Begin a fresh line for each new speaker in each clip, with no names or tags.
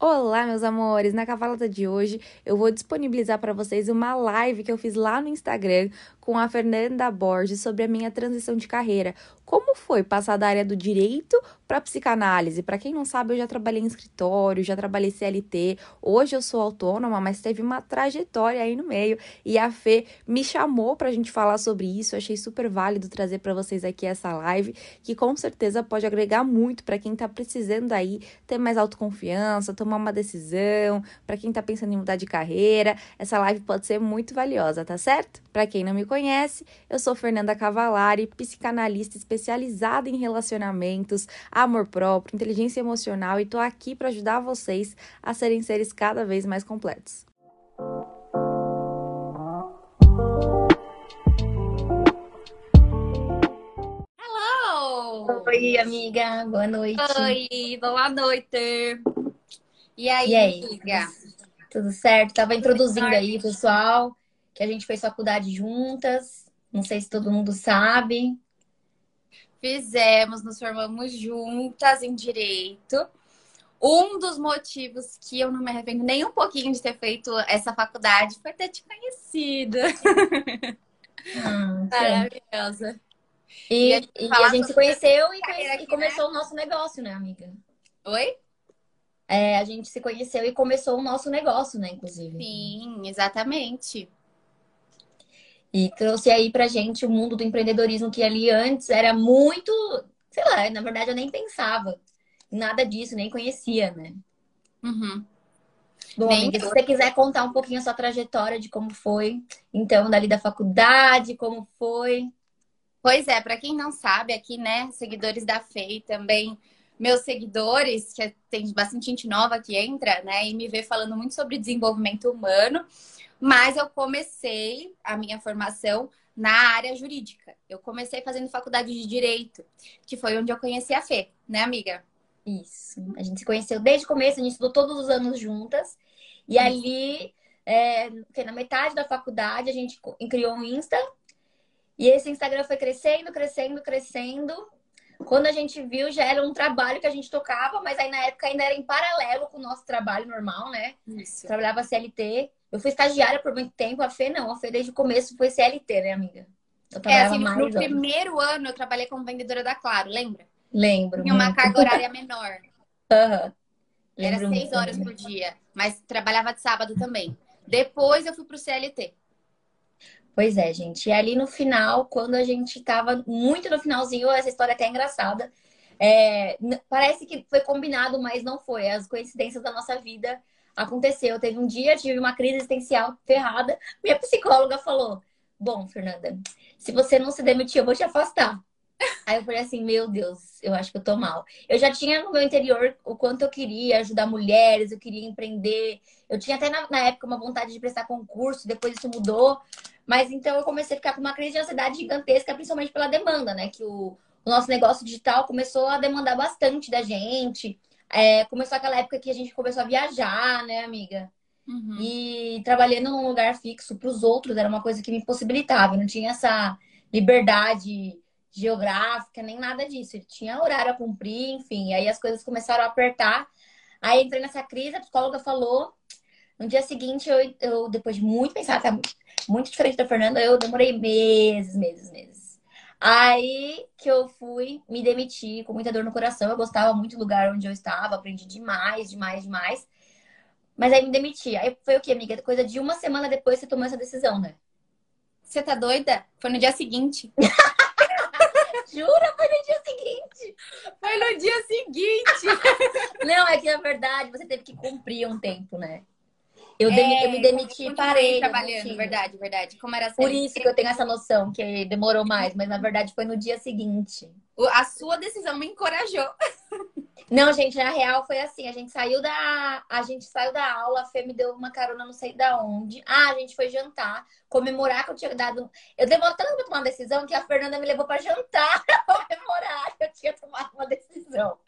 Olá, meus amores! Na cavalada de hoje eu vou disponibilizar para vocês uma live que eu fiz lá no Instagram com a Fernanda Borges sobre a minha transição de carreira. Como foi passar da área do direito para psicanálise? Para quem não sabe, eu já trabalhei em escritório, já trabalhei CLT. Hoje eu sou autônoma, mas teve uma trajetória aí no meio e a Fê me chamou para a gente falar sobre isso. Eu achei super válido trazer para vocês aqui essa live, que com certeza pode agregar muito para quem está precisando aí ter mais autoconfiança, tomar uma decisão, para quem está pensando em mudar de carreira. Essa live pode ser muito valiosa, tá certo? Para quem não me conhece, eu sou Fernanda Cavalari, psicanalista especializada em relacionamentos, amor próprio, inteligência emocional e tô aqui para ajudar vocês a serem seres cada vez mais completos.
Hello!
Oi, amiga, boa noite.
Oi, boa noite. E aí,
E aí?
amiga?
Tudo certo? Tava introduzindo aí, pessoal, que a gente fez faculdade juntas. Não sei se todo mundo sabe.
Fizemos, nos formamos juntas em direito. Um dos motivos que eu não me arrependo nem um pouquinho de ter feito essa faculdade foi ter te conhecido.
Sim.
Maravilhosa.
e, e a gente se conheceu e, conhece-
aqui,
e começou o nosso negócio, né, amiga?
Oi?
É, a gente se conheceu e começou o nosso negócio, né, inclusive.
Sim, exatamente.
E trouxe aí pra gente o mundo do empreendedorismo que ali antes era muito, sei lá, na verdade eu nem pensava em nada disso, nem conhecia, né?
Uhum.
Bom,
Nem
amiga, se você quiser contar um pouquinho a sua trajetória de como foi, então, dali da faculdade, como foi.
Pois é, para quem não sabe, aqui, né, seguidores da FEI também, meus seguidores, que tem bastante gente nova que entra, né, e me vê falando muito sobre desenvolvimento humano, mas eu comecei a minha formação na área jurídica. Eu comecei fazendo faculdade de direito, que foi onde eu conheci a Fê, né, amiga?
Isso. A gente se conheceu desde o começo, a gente estudou todos os anos juntas. E ali, é, que na metade da faculdade, a gente criou um Insta. E esse Instagram foi crescendo, crescendo, crescendo. Quando a gente viu, já era um trabalho que a gente tocava, mas aí na época ainda era em paralelo com o nosso trabalho normal, né?
Isso.
Trabalhava CLT. Eu fui estagiária por muito tempo, a Fê não. A Fê desde o começo foi CLT, né, amiga? Eu
É, assim, no
anos.
primeiro ano eu trabalhei como vendedora da Claro, lembra?
Lembro.
Tinha uma
muito.
carga horária menor.
Aham.
Era seis
muito,
horas por dia, mas trabalhava de sábado também. Depois eu fui pro CLT.
Pois é, gente. E ali no final, quando a gente tava muito no finalzinho, essa história até é engraçada. é, parece que foi combinado, mas não foi. As coincidências da nossa vida aconteceu. Teve um dia, tive uma crise existencial ferrada. Minha psicóloga falou: Bom, Fernanda, se você não se demitir, eu vou te afastar. Aí eu falei assim, meu Deus, eu acho que eu tô mal. Eu já tinha no meu interior o quanto eu queria ajudar mulheres, eu queria empreender. Eu tinha até na, na época uma vontade de prestar concurso, depois isso mudou. Mas então eu comecei a ficar com uma crise de ansiedade gigantesca, principalmente pela demanda, né? Que o, o nosso negócio digital começou a demandar bastante da gente. É, começou aquela época que a gente começou a viajar, né, amiga?
Uhum.
E trabalhando num lugar fixo para os outros era uma coisa que me possibilitava. Eu não tinha essa liberdade geográfica, nem nada disso. Eu tinha horário a cumprir, enfim. Aí as coisas começaram a apertar. Aí entrei nessa crise, a psicóloga falou. No dia seguinte, eu, eu depois de muito pensar, tá muito diferente da Fernanda, eu demorei meses, meses, meses. Aí que eu fui me demitir com muita dor no coração. Eu gostava muito do lugar onde eu estava, aprendi demais, demais, demais. Mas aí me demiti. Aí foi o quê, amiga? Coisa de uma semana depois você tomou essa decisão, né?
Você tá doida? Foi no dia seguinte.
Jura? Foi no dia seguinte.
Foi no dia seguinte.
Não, é que na verdade você teve que cumprir um tempo, né? Eu,
É,
demi- eu me demiti e parei. eu não
trabalhando, verdade, verdade. Como era
Por isso que eu tenho essa noção, que demorou mais, mas na verdade foi no dia seguinte.
a sua decisão me encorajou.
Não, gente, na real foi assim, a gente saiu da a gente saiu da aula, a Fê me deu uma carona não sei da onde. Ah, a gente foi jantar, comemorar que eu tinha dado. Eu demorei tanto pra tomar uma decisão que a Fernanda me levou pra jantar pra comemorar que eu tinha tomado uma decisão.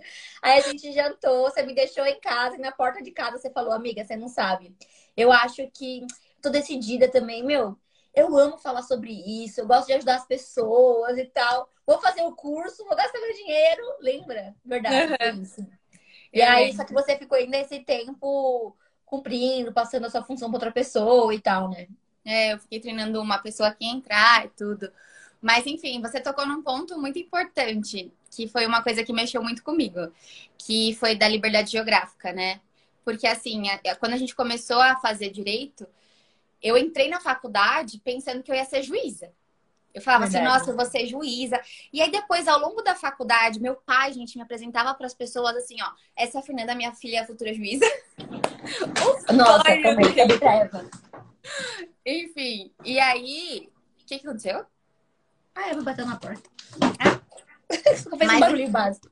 Aí a gente jantou, você me deixou em casa e na porta de casa você falou, amiga, você não sabe. Eu acho que tô decidida também, meu. Eu amo falar sobre isso, eu gosto de ajudar as pessoas e tal. Vou fazer o curso, vou gastar meu dinheiro. Lembra? Verdade, foi isso. E aí, só que você ficou ainda esse tempo cumprindo, passando a sua função para outra pessoa e tal, né?
É, eu fiquei treinando uma pessoa que entrar e tudo. Mas, enfim, você tocou num ponto muito importante, que foi uma coisa que mexeu muito comigo, que foi da liberdade geográfica, né? Porque, assim, quando a gente começou a fazer direito, eu entrei na faculdade pensando que eu ia ser juíza. Eu falava assim, Verdade. assim, nossa, eu vou ser juíza. E aí depois, ao longo da faculdade, meu pai, gente, me apresentava para as pessoas assim, ó, essa é a Fernanda, minha filha, é a futura juíza.
nossa, também,
Enfim, e aí, o que, que aconteceu?
Ah, eu vou bater na porta. Ah. Fez Mas, um barulho básico.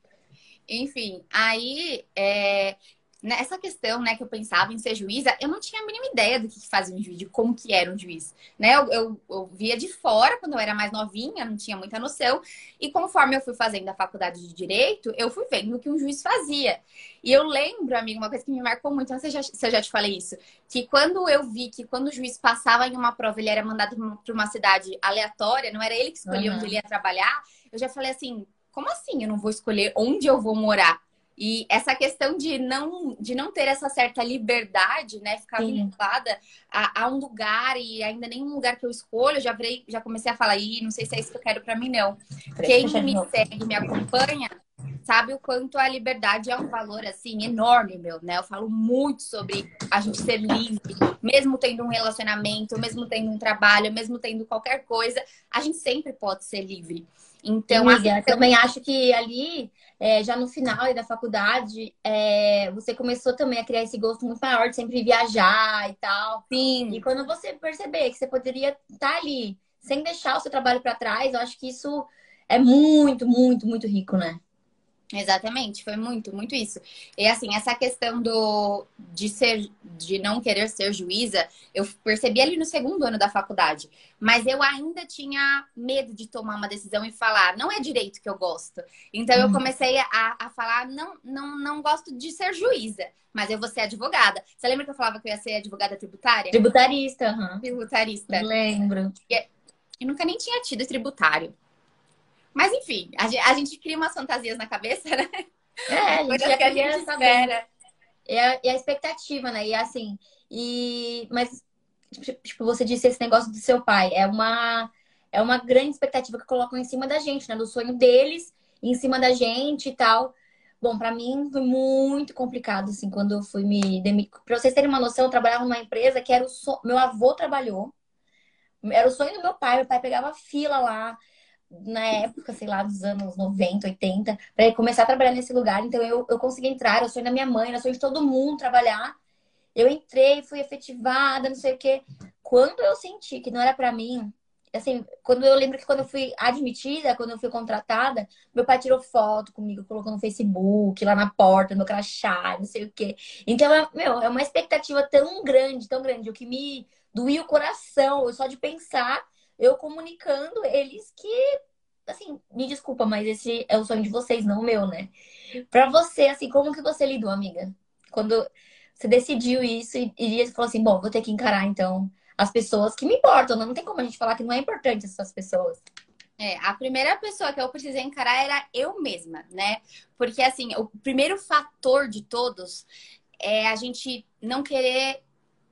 Enfim, aí é, nessa questão, né, que eu pensava em ser juíza, eu não tinha a mínima ideia do que fazia um juiz, de como que era um juiz, né? Eu, eu, eu, via de fora quando eu era mais novinha, não tinha muita noção. E conforme eu fui fazendo a faculdade de direito, eu fui vendo o que um juiz fazia. E eu lembro, amigo, uma coisa que me marcou muito, não sei se eu já te falei isso, que quando eu vi que quando o juiz passava em uma prova, ele era mandado para uma cidade aleatória, não era ele que escolhia uhum. onde ele ia trabalhar, eu já falei assim, como assim eu não vou escolher onde eu vou morar? E essa questão de não, de não ter essa certa liberdade, né? Ficar Sim. vinculada a, a, um lugar e ainda nenhum lugar que eu escolho, já, virei, já comecei a falar, e não sei se é isso que eu quero para mim, não. Quem me segue, me acompanha, sabe o quanto a liberdade é um valor, assim, enorme, meu, né? Eu falo muito sobre a gente ser livre, mesmo tendo um relacionamento, mesmo tendo um trabalho, mesmo tendo qualquer coisa, a gente sempre pode ser livre. Então,
Amiga, assim, também acho que ali, é, já no final da faculdade, é, você começou também a criar esse gosto muito maior de sempre viajar e tal.
Sim.
E quando você perceber que você poderia estar tá ali sem deixar o seu trabalho para trás, eu acho que isso é muito, muito, muito rico, né?
Exatamente, foi muito, muito isso. E assim, essa questão do de ser, de não querer ser juíza, eu percebi ali no segundo ano da faculdade. Mas eu ainda tinha medo de tomar uma decisão e falar, não é direito que eu gosto. Então eu uhum. comecei a, a falar, não, não, não gosto de ser juíza, mas eu vou ser advogada. Você lembra que eu falava que eu ia ser advogada tributária?
Tributarista, uhum.
Tributarista.
lembro.
E, eu nunca nem tinha tido tributário. Mas enfim, a gente, a gente cria umas fantasias na cabeça, né?
É, a gente que a gente espera. É a, é a expectativa, né? E assim, e mas tipo, você disse esse negócio do seu pai, é uma é uma grande expectativa que colocam em cima da gente, né? Do sonho deles, em cima da gente e tal. Bom, para mim foi muito complicado, assim, quando eu fui me demitir. Pra vocês terem uma noção, eu trabalhava numa empresa que era o meu avô trabalhou. Era o sonho do meu pai, meu pai pegava fila lá na época, sei lá, dos anos 90, 80, para começar a trabalhar nesse lugar. Então eu, eu consegui entrar, o sonho da minha mãe, o sonho de todo mundo trabalhar. Eu entrei, fui efetivada, não sei o quê. Quando eu senti que não era para mim, assim, quando eu lembro que quando eu fui admitida, quando eu fui contratada, meu pai tirou foto comigo, colocou no Facebook, lá na porta, no crachá, não sei o quê. Então, é, meu, é uma expectativa tão grande, tão grande, o que me doía o coração, só de pensar eu comunicando eles que, assim, me desculpa, mas esse é o sonho de vocês, não o meu, né? Pra você, assim, como que você lidou, amiga? Quando você decidiu isso e, e falou assim, bom, vou ter que encarar, então, as pessoas que me importam. Não tem como a gente falar que não é importante essas pessoas.
É, a primeira pessoa que eu precisei encarar era eu mesma, né? Porque, assim, o primeiro fator de todos é a gente não querer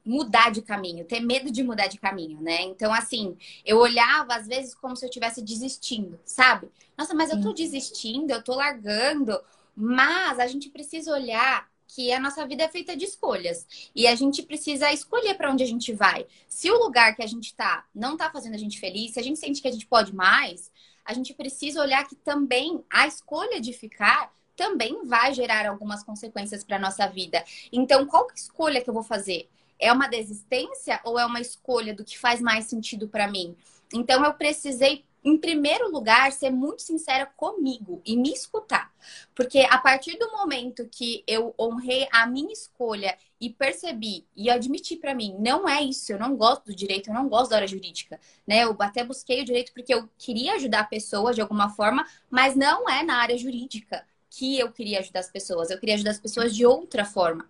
mudar de caminho, ter medo de mudar de caminho, né? Então, assim, eu olhava às vezes como se eu estivesse desistindo, sabe? Nossa, mas eu tô desistindo, eu tô largando. Mas a gente precisa olhar que a nossa vida é feita de escolhas e a gente precisa escolher para onde a gente vai. Se o lugar que a gente tá não tá fazendo a gente feliz, se a gente sente que a gente pode mais, a gente precisa olhar que também a escolha de ficar também vai gerar algumas consequências para nossa vida. Então, qual escolha que eu vou fazer? É uma desistência ou é uma escolha do que faz mais sentido para mim? Então eu precisei em primeiro lugar, ser muito sincera comigo e me escutar. Porque a partir do momento que eu honrei a minha escolha e percebi e admiti para mim, não é isso, eu não gosto do direito, eu não gosto da área jurídica, né? Eu até busquei o direito porque eu queria ajudar a pessoa de alguma forma, mas não é na área jurídica que eu queria ajudar as pessoas, eu queria ajudar as pessoas de outra forma.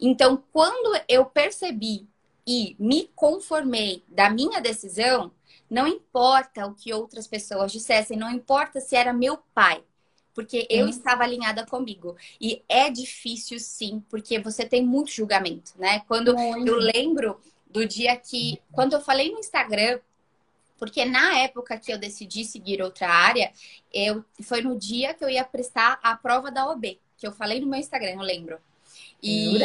Então, quando eu percebi e me conformei da minha decisão, não importa o que outras pessoas dissessem, não importa se era meu pai. porque eu estava alinhada comigo. E é difícil, sim, porque você tem muito julgamento, né? Quando eu lembro do dia que, quando eu falei no Instagram, porque na época que eu decidi seguir outra área, eu foi no dia que eu ia prestar a prova da OB, que eu falei no meu Instagram, eu lembro.
E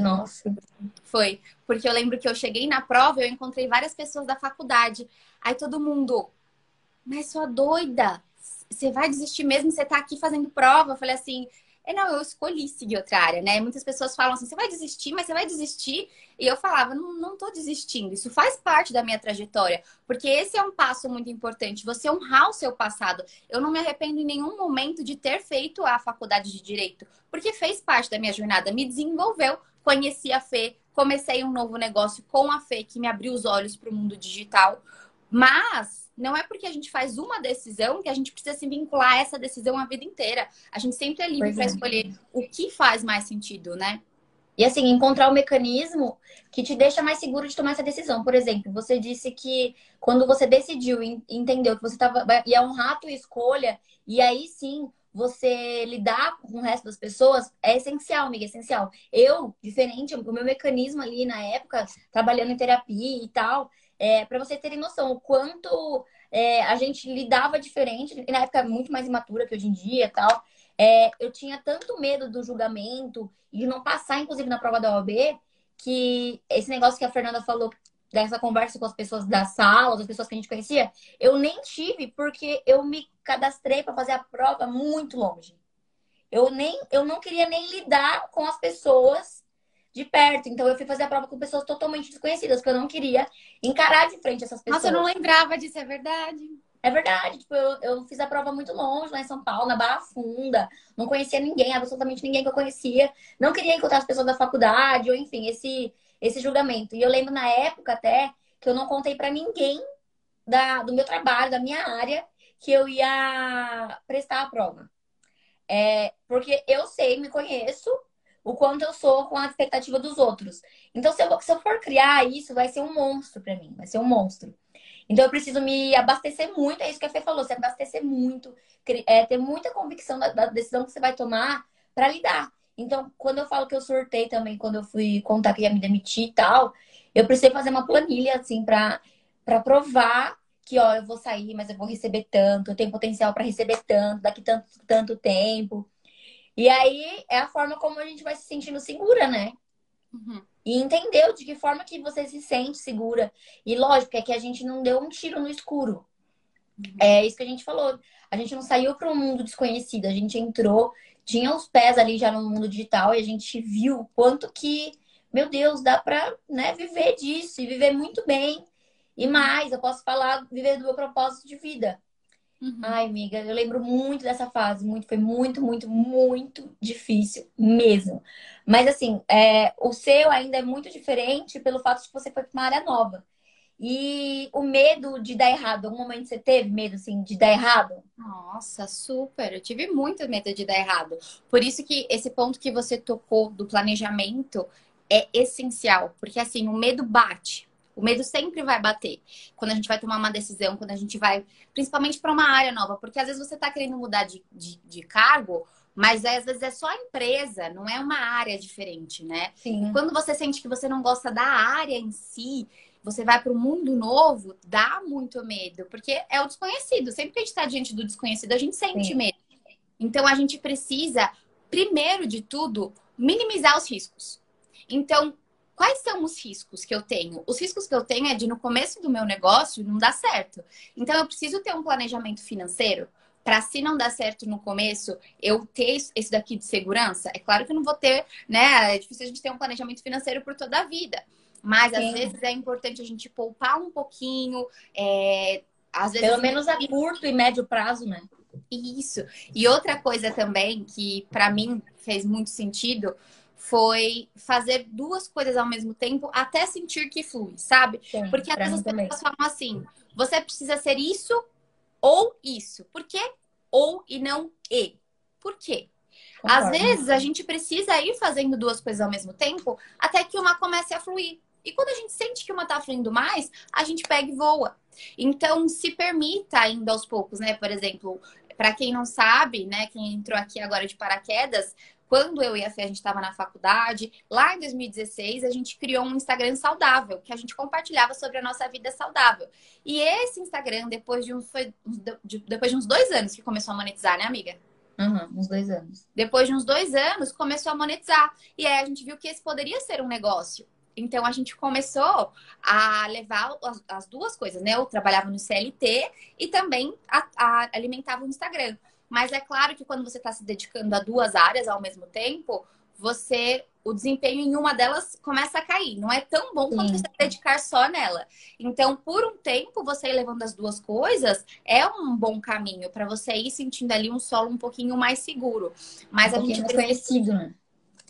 nossa,
foi porque eu lembro que eu cheguei na prova, eu encontrei várias pessoas da faculdade. Aí todo mundo, mas sua doida, você vai desistir mesmo? Você tá aqui fazendo prova? Eu falei assim, é, não, eu escolhi seguir outra área, né? Muitas pessoas falam assim, você vai desistir, mas você vai desistir. E eu falava, não, não tô desistindo. Isso faz parte da minha trajetória. Porque esse é um passo muito importante. Você honrar o seu passado. Eu não me arrependo em nenhum momento de ter feito a faculdade de Direito. Porque fez parte da minha jornada. Me desenvolveu. Conheci a Fê. Comecei um novo negócio com a Fê, que me abriu os olhos para o mundo digital. Mas não é porque a gente faz uma decisão que a gente precisa se vincular a essa decisão a vida inteira. A gente sempre é livre para é. escolher o que faz mais sentido, né?
E assim, encontrar o mecanismo que te deixa mais seguro de tomar essa decisão. Por exemplo, você disse que quando você decidiu e entendeu que você tava, ia honrar a tua escolha, e aí sim você lidar com o resto das pessoas é essencial, amiga, é essencial. Eu, diferente, o meu mecanismo ali na época, trabalhando em terapia e tal, é, para você terem noção o quanto é, a gente lidava diferente, na época muito mais imatura que hoje em dia tal. É, eu tinha tanto medo do julgamento e de não passar, inclusive, na prova da OAB, que esse negócio que a Fernanda falou dessa conversa com as pessoas da sala, as pessoas que a gente conhecia, eu nem tive porque eu me cadastrei para fazer a prova muito longe. Eu nem eu não queria nem lidar com as pessoas de perto. Então eu fui fazer a prova com pessoas totalmente desconhecidas, porque eu não queria encarar de frente essas pessoas.
Nossa, eu não lembrava disso, é verdade.
É verdade, tipo, eu, eu fiz a prova muito longe, lá em São Paulo, na Barra Funda. Não conhecia ninguém, absolutamente ninguém que eu conhecia. Não queria encontrar as pessoas da faculdade, ou enfim, esse, esse julgamento. E eu lembro na época até que eu não contei para ninguém da, do meu trabalho, da minha área, que eu ia prestar a prova. É, porque eu sei, me conheço, o quanto eu sou com a expectativa dos outros. Então, se eu, se eu for criar isso, vai ser um monstro para mim, vai ser um monstro. Então, eu preciso me abastecer muito, é isso que a Fê falou, se abastecer muito, é, ter muita convicção da, da decisão que você vai tomar para lidar. Então, quando eu falo que eu surtei também, quando eu fui contar que ia me demitir e tal, eu precisei fazer uma planilha, assim, para provar que, ó, eu vou sair, mas eu vou receber tanto, eu tenho potencial para receber tanto, daqui tanto, tanto tempo. E aí é a forma como a gente vai se sentindo segura, né? Uhum. E entendeu de que forma que você se sente segura. E lógico, é que a gente não deu um tiro no escuro. Uhum. É isso que a gente falou. A gente não saiu para um mundo desconhecido, a gente entrou, tinha os pés ali já no mundo digital e a gente viu o quanto que, meu Deus, dá para né, viver disso e viver muito bem. E mais, eu posso falar, viver do meu propósito de vida. Uhum. Ai, amiga, eu lembro muito dessa fase. Muito, foi muito, muito, muito difícil mesmo. Mas assim, é, o seu ainda é muito diferente pelo fato de que você foi para uma área nova. E o medo de dar errado, algum momento você teve medo assim de dar errado?
Nossa, super. Eu tive muito medo de dar errado. Por isso que esse ponto que você tocou do planejamento é essencial, porque assim, o medo bate. O medo sempre vai bater quando a gente vai tomar uma decisão, quando a gente vai, principalmente para uma área nova, porque às vezes você está querendo mudar de, de, de cargo, mas às vezes é só a empresa, não é uma área diferente, né?
Sim.
Quando você sente que você não gosta da área em si, você vai para o mundo novo, dá muito medo, porque é o desconhecido. Sempre que a gente está diante do desconhecido, a gente sente Sim. medo. Então a gente precisa, primeiro de tudo, minimizar os riscos. Então, Quais são os riscos que eu tenho? Os riscos que eu tenho é de no começo do meu negócio não dar certo. Então eu preciso ter um planejamento financeiro para se não dar certo no começo, eu ter esse daqui de segurança. É claro que eu não vou ter, né? É difícil a gente ter um planejamento financeiro por toda a vida. Mas Sim. às vezes é importante a gente poupar um pouquinho. É, às vezes,
Pelo menos a curto e médio prazo, né?
Isso. E outra coisa também que para mim fez muito sentido foi fazer duas coisas ao mesmo tempo até sentir que flui, sabe?
Sim,
Porque às vezes as pessoas também. falam assim: você precisa ser isso ou isso. Por quê? Ou e não e. Por quê? Concordo. Às vezes a gente precisa ir fazendo duas coisas ao mesmo tempo até que uma comece a fluir. E quando a gente sente que uma tá fluindo mais, a gente pega e voa. Então, se permita ainda aos poucos, né? Por exemplo, para quem não sabe, né, quem entrou aqui agora de paraquedas, quando eu e a Fê a gente estava na faculdade, lá em 2016, a gente criou um Instagram saudável, que a gente compartilhava sobre a nossa vida saudável. E esse Instagram, depois de, um, foi, depois de uns dois anos que começou a monetizar, né, amiga?
Uhum, uns dois anos.
Depois de uns dois anos, começou a monetizar. E aí a gente viu que esse poderia ser um negócio. Então a gente começou a levar as, as duas coisas, né? Eu trabalhava no CLT e também a, a, alimentava o Instagram. Mas é claro que quando você está se dedicando a duas áreas ao mesmo tempo, você o desempenho em uma delas começa a cair. Não é tão bom quanto você dedicar só nela. Então, por um tempo, você ir levando as duas coisas é um bom caminho para você ir sentindo ali um solo um pouquinho mais seguro. Mas
um
a gente
precisa... conhecido, né?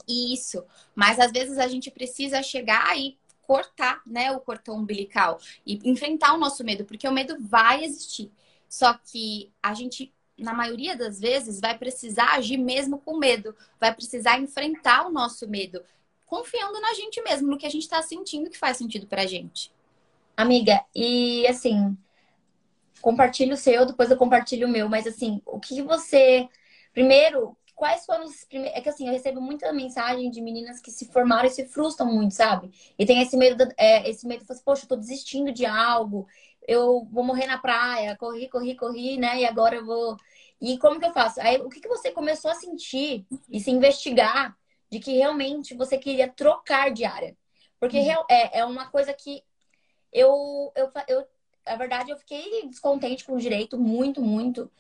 Isso. Mas às vezes a gente precisa chegar e cortar, né, o cordão umbilical e enfrentar o nosso medo, porque o medo vai existir. Só que a gente na maioria das vezes, vai precisar agir mesmo com medo, vai precisar enfrentar o nosso medo, confiando na gente mesmo, no que a gente está sentindo que faz sentido pra gente.
Amiga, e assim, compartilho o seu, depois eu compartilho o meu, mas assim, o que você. Primeiro, quais foram os primeiros. É que assim, eu recebo muita mensagem de meninas que se formaram e se frustram muito, sabe? E tem esse medo, é, esse medo assim, poxa, eu tô desistindo de algo, eu vou morrer na praia, corri, corri, corri, né? E agora eu vou. E como que eu faço? Aí o que, que você começou a sentir e se investigar de que realmente você queria trocar de área? Porque uhum. é, é uma coisa que eu, eu, eu, na verdade, eu fiquei descontente com o direito, muito, muito.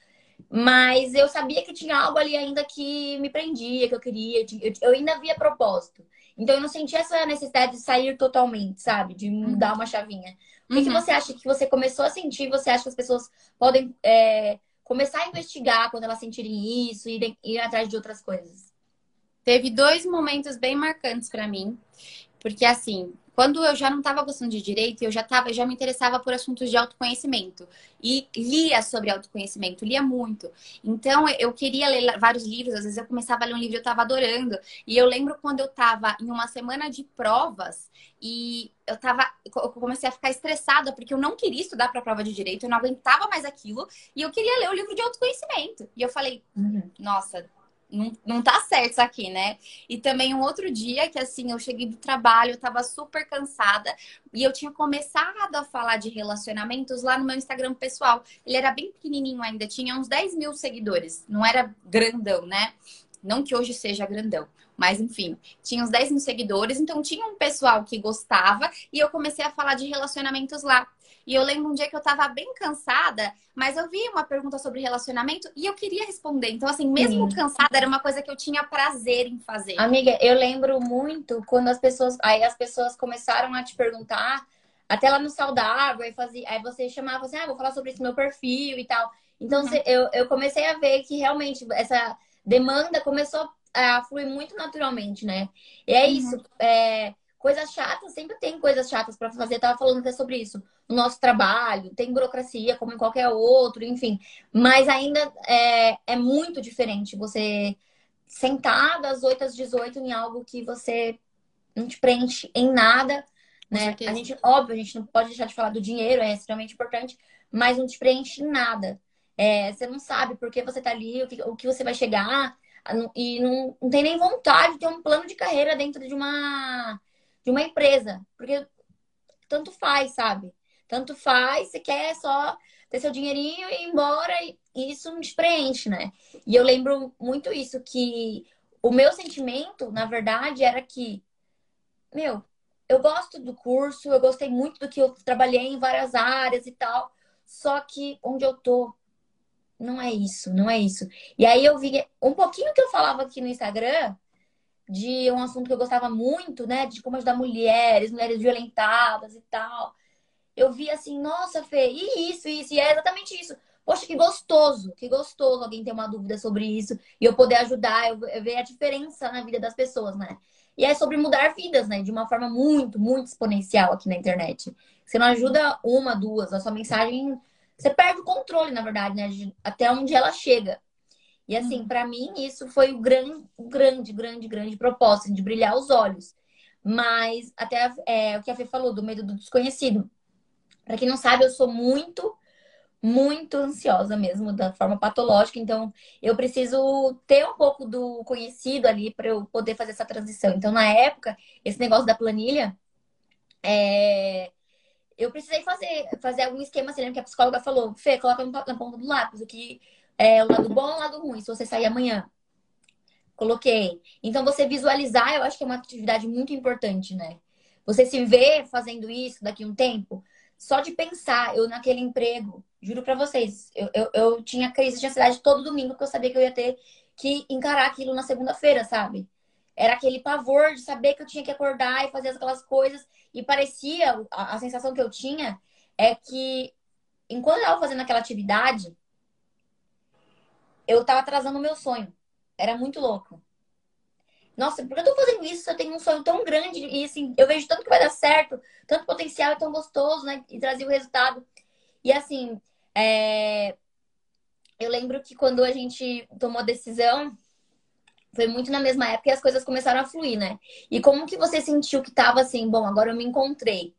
Mas eu sabia que tinha algo ali ainda que me prendia, que eu queria, eu, eu ainda via propósito. Então eu não sentia essa necessidade de sair totalmente, sabe? De mudar uhum. uma chavinha. O que, uhum. que, você acha que você começou a sentir? Você acha que as pessoas podem é, começar a investigar quando elas sentirem isso e ir atrás de outras coisas?
Teve dois momentos bem marcantes para mim, porque assim, quando eu já não estava gostando de direito, eu já tava, já me interessava por assuntos de autoconhecimento e lia sobre autoconhecimento, lia muito. Então eu queria ler vários livros, às vezes eu começava a ler um livro e eu estava adorando. E eu lembro quando eu estava em uma semana de provas e eu tava, eu comecei a ficar estressada porque eu não queria estudar para a prova de direito, eu não aguentava mais aquilo e eu queria ler o livro de autoconhecimento. E eu falei, uhum. nossa, não, não tá certo isso aqui, né? E também um outro dia que, assim, eu cheguei do trabalho, eu tava super cansada e eu tinha começado a falar de relacionamentos lá no meu Instagram pessoal. Ele era bem pequenininho ainda, tinha uns 10 mil seguidores, não era grandão, né? Não que hoje seja grandão, mas enfim, tinha uns 10 mil seguidores, então tinha um pessoal que gostava e eu comecei a falar de relacionamentos lá. E eu lembro um dia que eu tava bem cansada, mas eu vi uma pergunta sobre relacionamento e eu queria responder. Então, assim, mesmo Sim. cansada, era uma coisa que eu tinha prazer em fazer.
Amiga, eu lembro muito quando as pessoas. Aí as pessoas começaram a te perguntar, até lá no saudável, aí, fazia, aí você chamava assim, ah, vou falar sobre esse meu perfil e tal. Então, uhum. eu, eu comecei a ver que realmente essa demanda começou a fluir muito naturalmente, né? E é uhum. isso. É, coisas chatas, sempre tem coisas chatas para fazer. Eu tava falando até sobre isso. No nosso trabalho, tem burocracia, como em qualquer outro, enfim. Mas ainda é, é muito diferente você sentar das 8 às 18 em algo que você não te preenche em nada. Né? A gente, óbvio, a gente não pode deixar de falar do dinheiro, é extremamente importante, mas não te preenche em nada. É, você não sabe por que você tá ali, o que, o que você vai chegar, e não, não tem nem vontade de ter um plano de carreira dentro de uma de uma empresa. Porque tanto faz, sabe? Tanto faz, você quer só ter seu dinheirinho e ir embora e isso não te preenche, né? E eu lembro muito isso, que o meu sentimento, na verdade, era que, meu, eu gosto do curso, eu gostei muito do que eu trabalhei em várias áreas e tal, só que onde eu tô não é isso, não é isso. E aí eu vi um pouquinho que eu falava aqui no Instagram, de um assunto que eu gostava muito, né? De como ajudar mulheres, mulheres violentadas e tal. Eu vi assim, nossa, Fê, e isso, isso, e é exatamente isso. Poxa, que gostoso, que gostoso alguém ter uma dúvida sobre isso e eu poder ajudar, eu, eu ver a diferença na vida das pessoas, né? E é sobre mudar vidas, né? De uma forma muito, muito exponencial aqui na internet. Você não ajuda uma, duas, a sua mensagem. Você perde o controle, na verdade, né? De, até onde ela chega. E assim, uhum. para mim, isso foi o grande, grande, grande, grande propósito, de brilhar os olhos. Mas até é, o que a Fê falou, do medo do desconhecido. Para quem não sabe, eu sou muito muito ansiosa mesmo, da forma patológica. Então, eu preciso ter um pouco do conhecido ali para eu poder fazer essa transição. Então, na época, esse negócio da planilha, é... eu precisei fazer, fazer algum esquema. Você lembra que a psicóloga falou, Fê, coloca na ponta do lápis o que é o lado bom o lado ruim, se você sair amanhã. Coloquei. Então, você visualizar, eu acho que é uma atividade muito importante, né? Você se vê fazendo isso daqui a um tempo, só de pensar, eu naquele emprego, juro para vocês, eu, eu, eu, tinha crise de ansiedade todo domingo, porque eu sabia que eu ia ter que encarar aquilo na segunda-feira, sabe? Era aquele pavor de saber que eu tinha que acordar e fazer aquelas coisas. E parecia, a, a sensação que eu tinha é que, enquanto eu estava fazendo aquela atividade, eu estava atrasando o meu sonho. Era muito louco. Nossa, por que eu tô fazendo isso? Eu tenho um sonho tão grande e assim, eu vejo tanto que vai dar certo, tanto potencial, é tão gostoso, né? E trazer o resultado. E assim, é... eu lembro que quando a gente tomou a decisão, foi muito na mesma época e as coisas começaram a fluir, né? E como que você sentiu que tava assim, bom, agora eu me encontrei?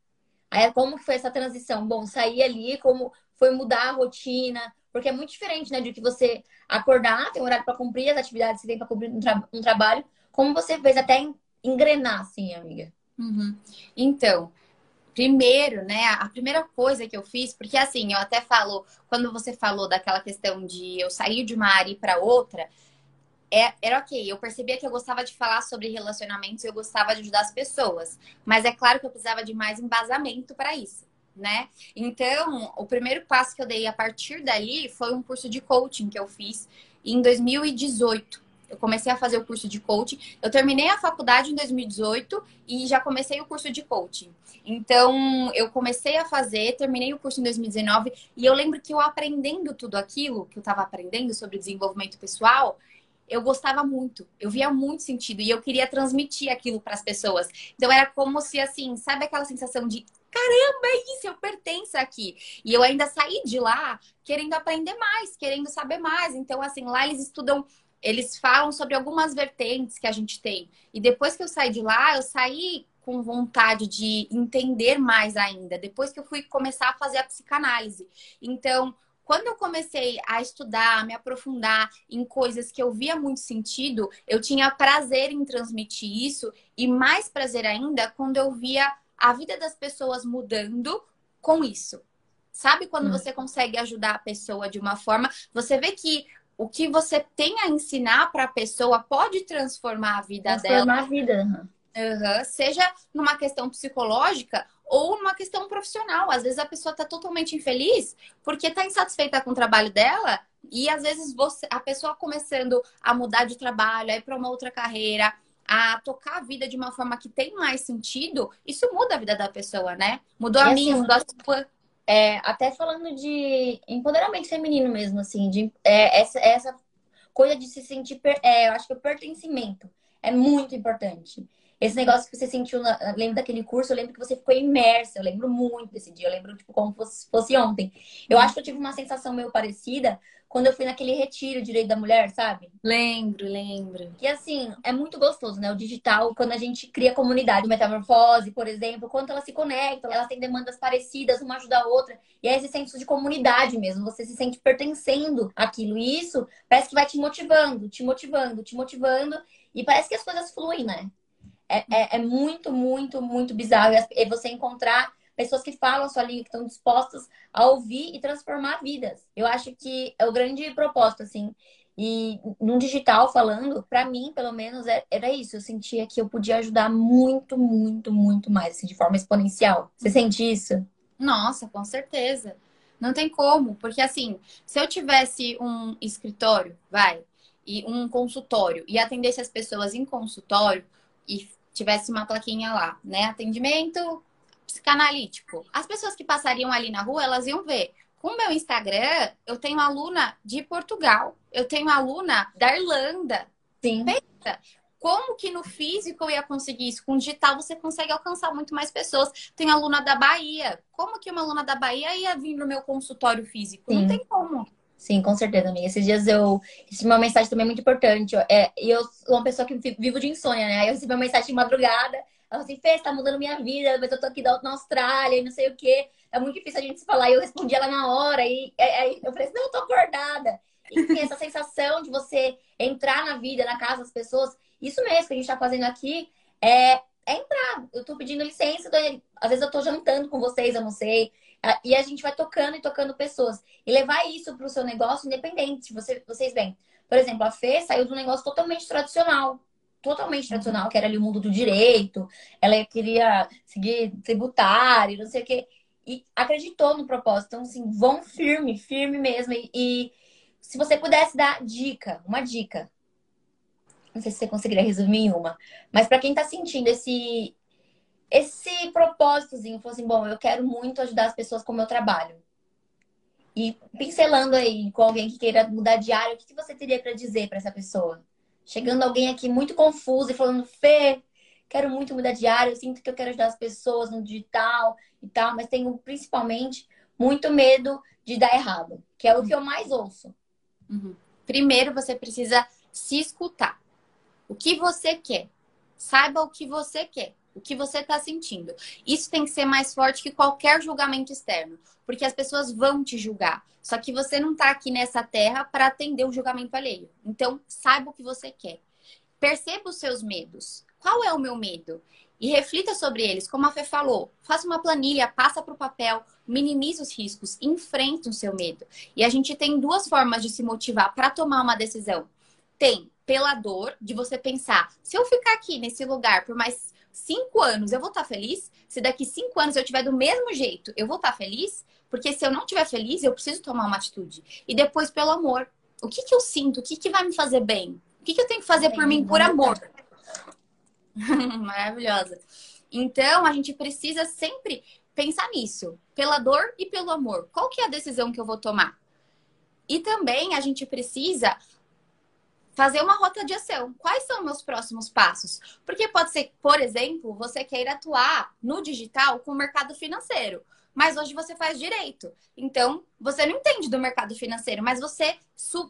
Aí como que foi essa transição? Bom, sair ali, como foi mudar a rotina? Porque é muito diferente, né, de que você acordar, tem um horário para cumprir as atividades que tem para cumprir um, tra um trabalho, como você fez até engrenar, assim, amiga?
Uhum. Então, primeiro, né, a primeira coisa que eu fiz, porque assim, eu até falo, quando você falou daquela questão de eu sair de uma área para outra, é, era ok, eu percebia que eu gostava de falar sobre relacionamentos, eu gostava de ajudar as pessoas, mas é claro que eu precisava de mais embasamento para isso, né? Então, o primeiro passo que eu dei a partir dali foi um curso de coaching que eu fiz em 2018 eu comecei a fazer o curso de coaching. Eu terminei a faculdade em 2018 e já comecei o curso de coaching. Então, eu comecei a fazer, terminei o curso em 2019 e eu lembro que eu aprendendo tudo aquilo que eu estava aprendendo sobre desenvolvimento pessoal, eu gostava muito, eu via muito sentido e eu queria transmitir aquilo para as pessoas. Então era como se assim, sabe aquela sensação de caramba, é isso, eu pertenço aqui. E eu ainda saí de lá querendo aprender mais, querendo saber mais. Então assim, lá eles estudam eles falam sobre algumas vertentes que a gente tem. E depois que eu saí de lá, eu saí com vontade de entender mais ainda. Depois que eu fui começar a fazer a psicanálise. Então, quando eu comecei a estudar, me aprofundar em coisas que eu via muito sentido, eu tinha prazer em transmitir isso e mais prazer ainda quando eu via a vida das pessoas mudando com isso. Sabe quando hum. você consegue ajudar a pessoa de uma forma, você vê que o que você tem a ensinar para a pessoa pode transformar a vida
transformar
dela.
a vida.
Uhum. Seja numa questão psicológica ou numa questão profissional. Às vezes a pessoa está totalmente infeliz porque está insatisfeita com o trabalho dela e às vezes você, a pessoa começando a mudar de trabalho, a ir para uma outra carreira, a tocar a vida de uma forma que tem mais sentido, isso muda a vida da pessoa, né? Mudou a assim, minha, mudou a sua.
É, até falando de empoderamento feminino mesmo, assim, de é, essa, essa coisa de se sentir, é, eu acho que o pertencimento é muito importante. Esse negócio que você sentiu, na, lembro daquele curso, eu lembro que você ficou imersa, eu lembro muito desse dia, eu lembro, tipo, como fosse, fosse ontem. Eu acho que eu tive uma sensação meio parecida quando eu fui naquele retiro Direito da Mulher, sabe?
Lembro, lembro.
Que assim, é muito gostoso, né? O digital, quando a gente cria comunidade, metamorfose, por exemplo, quando elas se conectam, elas têm demandas parecidas, uma ajuda a outra. E é esse senso de comunidade mesmo, você se sente pertencendo àquilo. E isso parece que vai te motivando, te motivando, te motivando. E parece que as coisas fluem, né? É, é, é muito, muito, muito bizarro. E você encontrar pessoas que falam a sua língua, que estão dispostas a ouvir e transformar vidas. Eu acho que é o grande propósito, assim. E no digital falando, para mim, pelo menos, é, era isso. Eu sentia que eu podia ajudar muito, muito, muito mais, assim, de forma exponencial. Você sente isso?
Nossa, com certeza. Não tem como, porque assim, se eu tivesse um escritório, vai, e um consultório e atendesse as pessoas em consultório e tivesse uma plaquinha lá, né? Atendimento psicanalítico. As pessoas que passariam ali na rua, elas iam ver. Com o meu Instagram, eu tenho aluna de Portugal, eu tenho aluna da Irlanda.
Sim.
Pensa, como que no físico eu ia conseguir isso? Com digital você consegue alcançar muito mais pessoas. Tem aluna da Bahia. Como que uma aluna da Bahia ia vir no meu consultório físico? Sim. Não tem como.
Sim, com certeza, amiga. Esses dias eu recebi uma mensagem também muito importante. É, e eu sou uma pessoa que vivo de insônia, né? Aí eu recebi uma mensagem de madrugada Ela assim, Fê, você tá mudando minha vida, mas eu tô aqui na Austrália e não sei o quê. É muito difícil a gente se falar. E eu respondi ela na hora. E aí eu falei assim, não, eu tô acordada. Enfim, essa sensação de você entrar na vida, na casa das pessoas, isso mesmo que a gente tá fazendo aqui, é, é entrar. Eu tô pedindo licença, tô, às vezes eu tô jantando com vocês, eu não sei. E a gente vai tocando e tocando pessoas. E levar isso pro seu negócio independente. Você, vocês veem. Por exemplo, a Fê saiu de um negócio totalmente tradicional. Totalmente tradicional, que era ali o mundo do direito. Ela queria seguir tributário, não sei o quê. E acreditou no propósito. Então, assim, vão firme, firme mesmo. E, e se você pudesse dar dica, uma dica. Não sei se você conseguiria resumir em uma. Mas para quem tá sentindo esse esse propósitozinho, falou assim, bom, eu quero muito ajudar as pessoas com o meu trabalho. E pincelando aí com alguém que queira mudar de área, o que, você teria para dizer para essa pessoa? Chegando alguém aqui muito confuso e falando, Fê, quero muito mudar de área, eu sinto que eu quero ajudar as pessoas no digital e tal, mas tenho principalmente muito medo de dar errado, que é o que eu mais ouço.
Uhum. Primeiro, você precisa se escutar. O que você quer? Saiba o que você quer o que você está sentindo. Isso tem que ser mais forte que qualquer julgamento externo, porque as pessoas vão te julgar. Só que você não está aqui nessa terra para atender o julgamento alheio. Então, saiba o que você quer. Perceba os seus medos. Qual é o meu medo? E reflita sobre eles, como a Fê falou. Faça uma planilha, passa para o papel, minimize os riscos, enfrente o seu medo. E a gente tem duas formas de se motivar para tomar uma decisão. Tem pela dor de você pensar, se eu ficar aqui nesse lugar por mais cinco anos eu vou estar feliz? Se daqui cinco anos eu tiver do mesmo jeito, eu vou estar feliz? Porque se eu não estiver feliz, eu preciso tomar uma atitude. E depois, pelo amor. O que, que eu sinto? O que, que vai me fazer bem? O que, que eu tenho que fazer por mim por amor? Maravilhosa. Então, a gente precisa sempre pensar nisso, pela dor e pelo amor. Qual que é a decisão que eu vou tomar? E também a gente precisa fazer uma rota de ação. Quais são meus próximos passos? Porque pode ser, por exemplo, você queira atuar no digital com o mercado financeiro, mas hoje você faz direito. Então, você não entende do mercado financeiro, mas você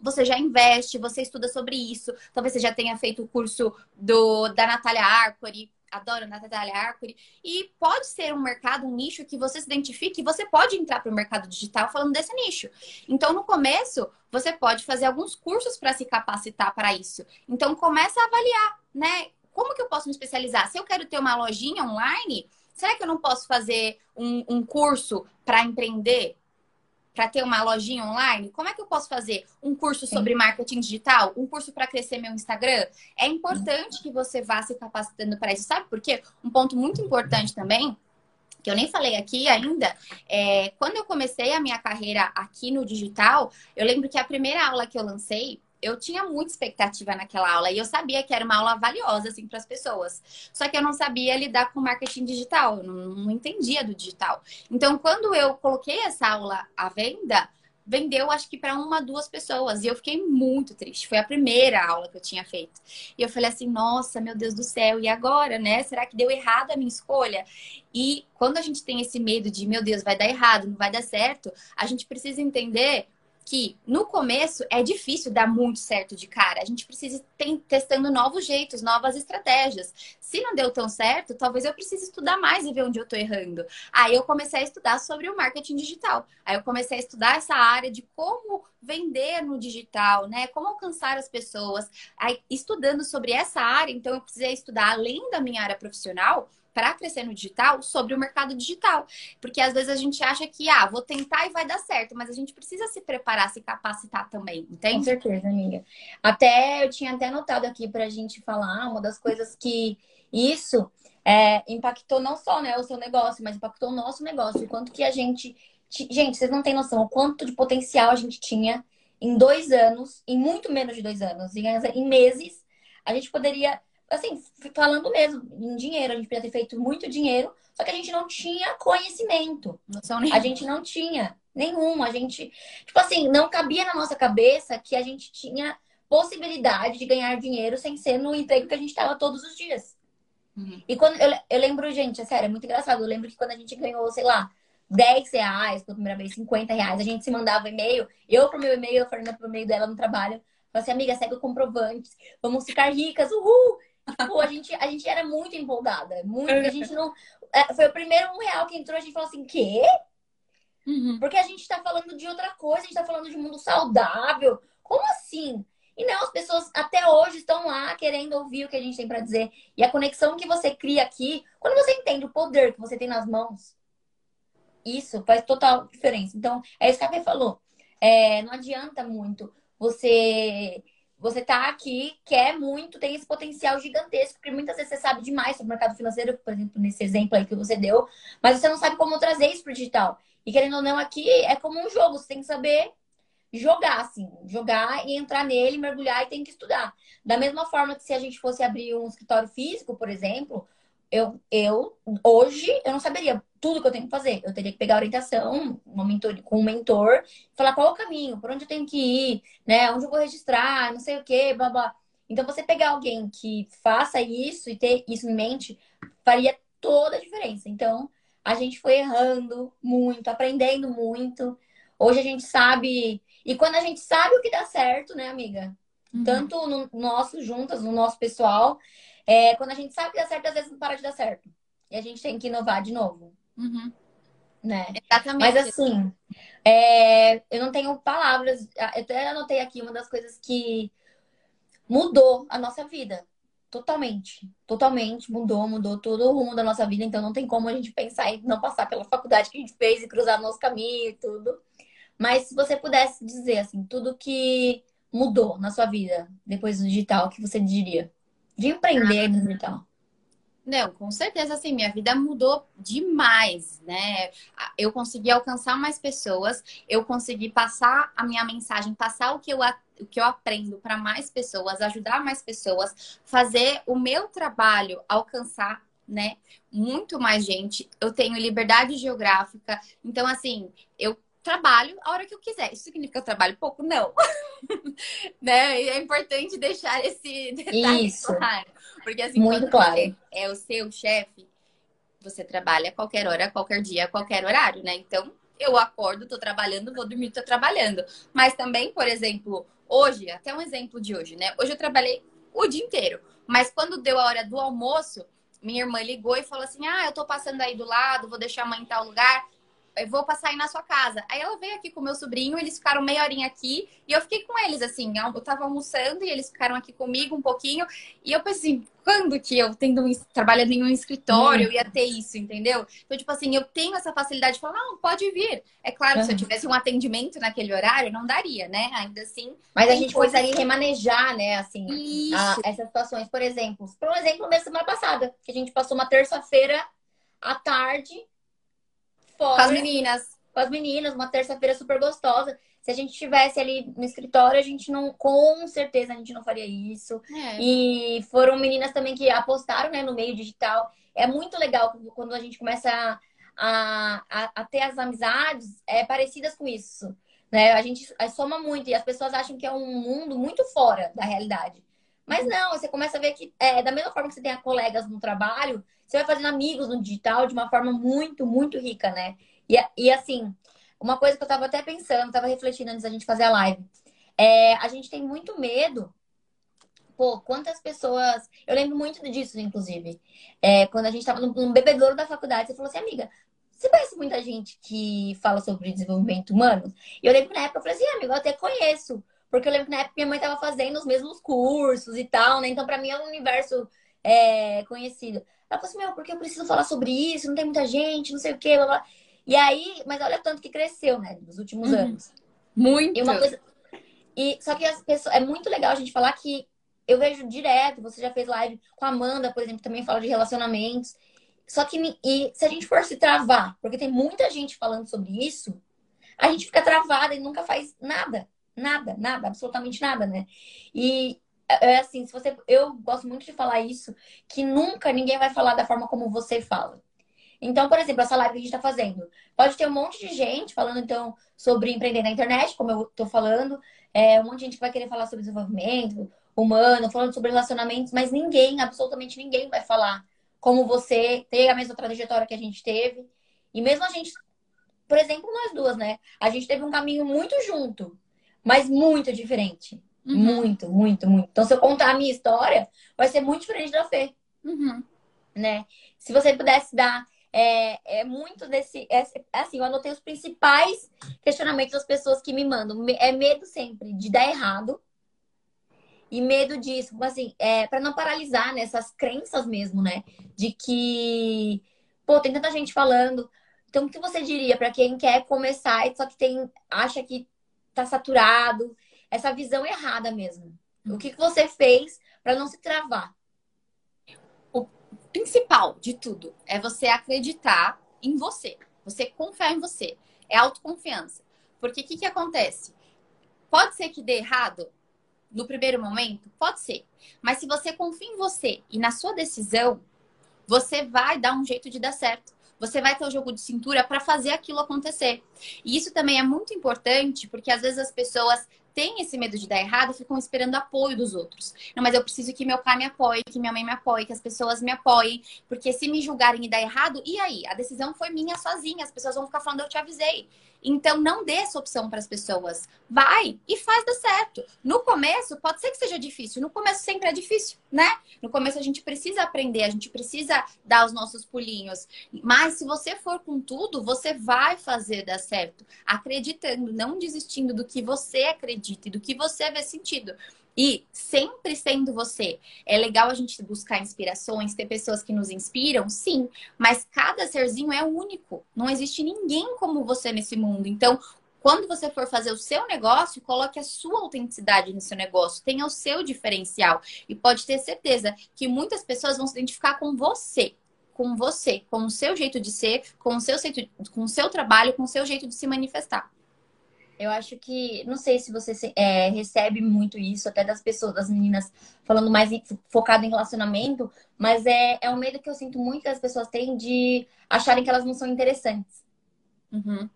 você já investe, você estuda sobre isso. Talvez você já tenha feito o curso do da Natália Arcori, adoro Natália Arcuri. E pode ser um mercado, um nicho que você se identifique e você pode entrar para o mercado digital falando desse nicho. Então, no começo, você pode fazer alguns cursos para se capacitar para isso. Então, começa a avaliar, né? Como que eu posso me especializar? Se eu quero ter uma lojinha online, será que eu não posso fazer um, um curso para empreender? Para ter uma lojinha online? Como é que eu posso fazer um curso Sim. sobre marketing digital? Um curso para crescer meu Instagram? É importante que você vá se capacitando para isso. Sabe por quê? Um ponto muito importante também que eu nem falei aqui ainda, é, quando eu comecei a minha carreira aqui no digital, eu lembro que a primeira aula que eu lancei eu tinha muita expectativa naquela aula e eu sabia que era uma aula valiosa assim para as pessoas. Só que eu não sabia lidar com marketing digital, eu não, não entendia do digital. Então, quando eu coloquei essa aula à venda, vendeu acho que para uma, duas pessoas. E eu fiquei muito triste. Foi a primeira aula que eu tinha feito. E eu falei assim: nossa, meu Deus do céu, e agora, né? Será que deu errado a minha escolha? E quando a gente tem esse medo de, meu Deus, vai dar errado, não vai dar certo, a gente precisa entender que no começo é difícil dar muito certo de cara. A gente precisa ir testando novos jeitos, novas estratégias. Se não deu tão certo, talvez eu precise estudar mais e ver onde eu estou errando. Aí eu comecei a estudar sobre o marketing digital. Aí eu comecei a estudar essa área de como vender no digital, né? Como alcançar as pessoas. Aí estudando sobre essa área, então eu precisei estudar além da minha área profissional para crescer no digital sobre o mercado digital. Porque às vezes a gente acha que, ah, vou tentar e vai dar certo, mas a gente precisa se preparar, se capacitar também, entende?
Com certeza, amiga. Até eu tinha até anotado aqui para a gente falar, uma das coisas que isso é, impactou não só né, o seu negócio, mas impactou o nosso negócio. O quanto que a gente. Gente, vocês não têm noção o quanto de potencial a gente tinha em dois anos, em muito menos de dois anos, em meses, a gente poderia assim, falando mesmo, em dinheiro, a gente podia ter feito muito dinheiro, só que a gente não tinha conhecimento. A gente não tinha nenhum. A gente, tipo assim, não cabia na nossa cabeça que a gente tinha possibilidade de ganhar dinheiro sem ser no emprego que a gente estava todos os dias. Uhum. E quando eu, eu lembro, gente, é sério, é muito engraçado. Eu lembro que quando a gente ganhou, sei lá, 10 reais pela primeira vez, 50 reais, a gente se mandava e-mail, eu pro meu e-mail, a Fernanda pro e-mail dela no trabalho. Falei assim, amiga, segue o comprovante, vamos ficar ricas, uhul! Pô, a gente, a gente era muito empolgada. Muito, a gente não. É, foi o primeiro um real que entrou, a gente falou assim, quê? Uhum. Porque a gente tá falando de outra coisa, a gente tá falando de mundo saudável. Como assim? E não, as pessoas até hoje estão lá querendo ouvir o que a gente tem para dizer. E a conexão que você cria aqui, quando você entende o poder que você tem nas mãos, isso faz total diferença. Então, é isso que a Fê falou. É, não adianta muito você você tá aqui, quer muito, tem esse potencial gigantesco, porque muitas vezes você sabe demais sobre o mercado financeiro, por exemplo, nesse exemplo aí que você deu, mas você não sabe como trazer isso pro digital. E querendo ou não, aqui é como um jogo, você tem que saber jogar, assim, jogar e entrar nele, mergulhar e tem que estudar. Da mesma forma que se a gente fosse abrir um escritório físico, por exemplo, eu, eu hoje eu não saberia tudo que eu tenho que fazer. Eu teria que pegar orientação uma mentor, com um mentor, falar qual é o caminho, por onde eu tenho que ir, né? Onde eu vou registrar, não sei o quê, blá blá. Então, você pegar alguém que faça isso e ter isso em mente, faria toda a diferença. Então, a gente foi errando muito, aprendendo muito. Hoje a gente sabe. E quando a gente sabe o que dá certo, né, amiga? Uhum. Tanto no nosso, juntas, no nosso pessoal, é, quando a gente sabe que dá certo, às vezes não para de dar certo. E a gente tem que inovar de novo.
Uhum.
Né?
Exatamente.
Mas assim, é, eu não tenho palavras. Eu até anotei aqui uma das coisas que mudou a nossa vida. Totalmente. Totalmente mudou, mudou todo o rumo da nossa vida. Então não tem como a gente pensar em não passar pela faculdade que a gente fez e cruzar nosso caminho e tudo. Mas se você pudesse dizer assim, tudo que mudou na sua vida depois do digital, o que você diria? De empreender digital?
Não, com certeza, assim, minha vida mudou demais, né? Eu consegui alcançar mais pessoas, eu consegui passar a minha mensagem, passar o que eu, o que eu aprendo para mais pessoas, ajudar mais pessoas, fazer o meu trabalho alcançar, né? Muito mais gente. Eu tenho liberdade geográfica, então, assim, eu trabalho a hora que eu quiser. Isso significa que eu trabalho pouco? Não. né? E é importante deixar esse detalhe
Isso.
claro. Porque assim,
Muito claro.
é o seu chefe, você trabalha a qualquer hora, a qualquer dia, a qualquer horário, né? Então, eu acordo, tô trabalhando, vou dormir, tô trabalhando. Mas também, por exemplo, hoje, até um exemplo de hoje, né? Hoje eu trabalhei o dia inteiro. Mas quando deu a hora do almoço, minha irmã ligou e falou assim: Ah, eu tô passando aí do lado, vou deixar a mãe em tal lugar eu vou passar aí na sua casa. Aí ela veio aqui com meu sobrinho, eles ficaram meia horinha aqui e eu fiquei com eles, assim. Eu tava almoçando e eles ficaram aqui comigo um pouquinho. E eu pensei, assim, quando que eu, tendo um, trabalhando em um escritório, hum. ia ter isso, entendeu? Então, tipo assim, eu tenho essa facilidade de falar, não, pode vir. É claro, uhum. se eu tivesse um atendimento naquele horário, não daria, né? Ainda assim.
Mas a gente pode ali remanejar, né, assim, a, essas situações. Por exemplo, por um exemplo, na semana passada, que a gente passou uma terça-feira à tarde
fora. Com as meninas.
Com as meninas, uma terça-feira super gostosa. Se a gente estivesse ali no escritório, a gente não, com certeza, a gente não faria isso. É. E foram meninas também que apostaram né, no meio digital. É muito legal quando a gente começa a, a, a ter as amizades é, parecidas com isso. Né? A gente soma muito e as pessoas acham que é um mundo muito fora da realidade. Mas não, você começa a ver que, é, da mesma forma que você tem colegas no trabalho, você vai fazendo amigos no digital de uma forma muito, muito rica, né? E, e assim, uma coisa que eu tava até pensando, tava refletindo antes da gente fazer a live. É, a gente tem muito medo. Pô, quantas pessoas. Eu lembro muito disso, inclusive. É, quando a gente tava num bebedouro da faculdade, você falou assim, amiga, você conhece muita gente que fala sobre desenvolvimento humano? E eu lembro que na época eu falei assim, amigo, eu até conheço. Porque eu lembro que na época minha mãe estava fazendo os mesmos cursos e tal, né? Então, para mim é um universo é, conhecido. Ela falou assim, meu, porque eu preciso falar sobre isso, não tem muita gente, não sei o quê, blá, blá. E aí, mas olha tanto que cresceu, né, nos últimos uhum. anos.
Muito.
E uma coisa. E, só que as pessoas. É muito legal a gente falar que eu vejo direto, você já fez live com a Amanda, por exemplo, também fala de relacionamentos. Só que e se a gente for se travar, porque tem muita gente falando sobre isso, a gente fica travada e nunca faz nada. Nada, nada, absolutamente nada, né? E é, é assim, se você. Eu gosto muito de falar isso, que nunca ninguém vai falar da forma como você fala. Então, por exemplo, essa live que a gente está fazendo. Pode ter um monte de gente falando, então, sobre empreender na internet, como eu estou falando. É, um monte de gente que vai querer falar sobre desenvolvimento humano, falando sobre relacionamentos, mas ninguém, absolutamente ninguém vai falar como você tem a mesma trajetória que a gente teve. E mesmo a gente, por exemplo, nós duas, né? A gente teve um caminho muito junto mas muito diferente. Uhum. Muito, muito, muito. Então, se eu contar a minha história, vai ser muito diferente da Fê.
Uhum.
Né? Se você pudesse dar é, é muito desse. É, assim, eu anotei os principais questionamentos das pessoas que me mandam. É medo sempre de dar errado. E medo disso, assim, é, para não paralisar nessas né, crenças mesmo, né? De que, pô, tem tanta gente falando. Então, o que você diria para quem quer começar, só que tem, acha que tá saturado, essa visão errada mesmo? O que, que você fez para não se travar?
O principal de tudo é você acreditar em você. Você confiar em você. É autoconfiança. Porque o que, que acontece? Pode ser que dê errado? no primeiro momento? Pode ser. Mas se você confia em você e na sua decisão, você vai dar um jeito de dar certo. Você vai ter o jogo de cintura para fazer aquilo acontecer. E isso também é muito importante, porque às vezes as pessoas têm esse medo de dar errado ficam esperando apoio dos outros. Não, mas eu preciso que meu pai me apoie, que minha mãe me apoie, que as pessoas me apoiem, porque se me julgarem e dar errado, e aí? A decisão foi minha sozinha, as pessoas vão ficar falando, eu te avisei. Então, não dê essa opção para as pessoas. Vai e faz dar certo. No começo, pode ser que seja difícil. No começo sempre é difícil, né? No começo a gente precisa aprender, a gente precisa dar os nossos pulinhos. Mas se você for com tudo, você vai fazer dar certo. Acreditando, não desistindo do que você acredita e do que você vê sentido. E sempre sendo você. É legal a gente buscar inspirações, ter pessoas que nos inspiram, sim, mas cada serzinho é único. Não existe ninguém como você nesse mundo. Então, quando você for fazer o seu negócio, coloque a sua autenticidade no seu negócio, tenha o seu diferencial. E pode ter certeza que muitas pessoas vão se identificar com você, com você, com o seu jeito de ser, com o seu, com o seu trabalho, com o seu jeito de se manifestar.
Eu acho que, não sei se você é, recebe muito isso, até das pessoas, das meninas, falando mais focado em relacionamento, mas é, é um medo que eu sinto muito que as pessoas têm de acharem que elas não são interessantes.
Uhum.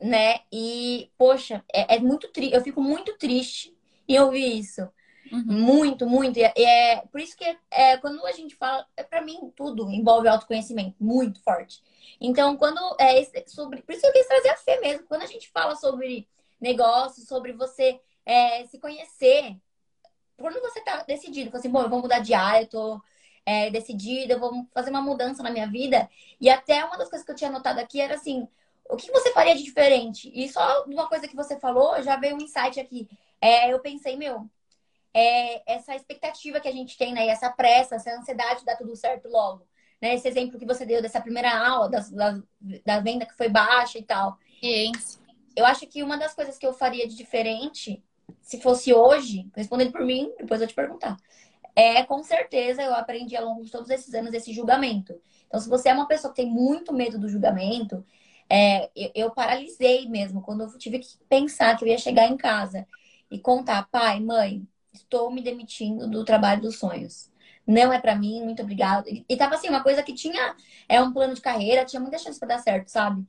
Né? E, poxa, é, é muito triste. Eu fico muito triste em ouvir isso. Uhum. Muito, muito. E é, é, por isso que é, quando a gente fala, é, para mim, tudo envolve autoconhecimento, muito forte. Então, quando é sobre. Por isso que eu quis trazer a fé mesmo. Quando a gente fala sobre negócio, sobre você é, se conhecer. Quando você tá decidido, assim, bom, eu vou mudar de área, eu tô é, decidida, eu vou fazer uma mudança na minha vida. E até uma das coisas que eu tinha anotado aqui era assim, o que você faria de diferente? E só uma coisa que você falou, já veio um insight aqui. É, eu pensei, meu, é, essa expectativa que a gente tem, né? E essa pressa, essa ansiedade de dar tudo certo logo. Né? Esse exemplo que você deu dessa primeira aula, das, da, da venda que foi baixa e tal.
Isso
eu acho que uma das coisas que eu faria de diferente, se fosse hoje, respondendo por mim, depois eu te perguntar, é com certeza eu aprendi ao longo de todos esses anos esse julgamento. Então, se você é uma pessoa que tem muito medo do julgamento, é, eu, eu, paralisei mesmo quando eu tive que pensar que eu ia chegar em casa e contar, pai, mãe, estou me demitindo do trabalho dos sonhos. Não é para mim, muito obrigado. E, e tava assim, uma coisa que tinha é um plano de carreira, tinha muita chance para dar certo, sabe?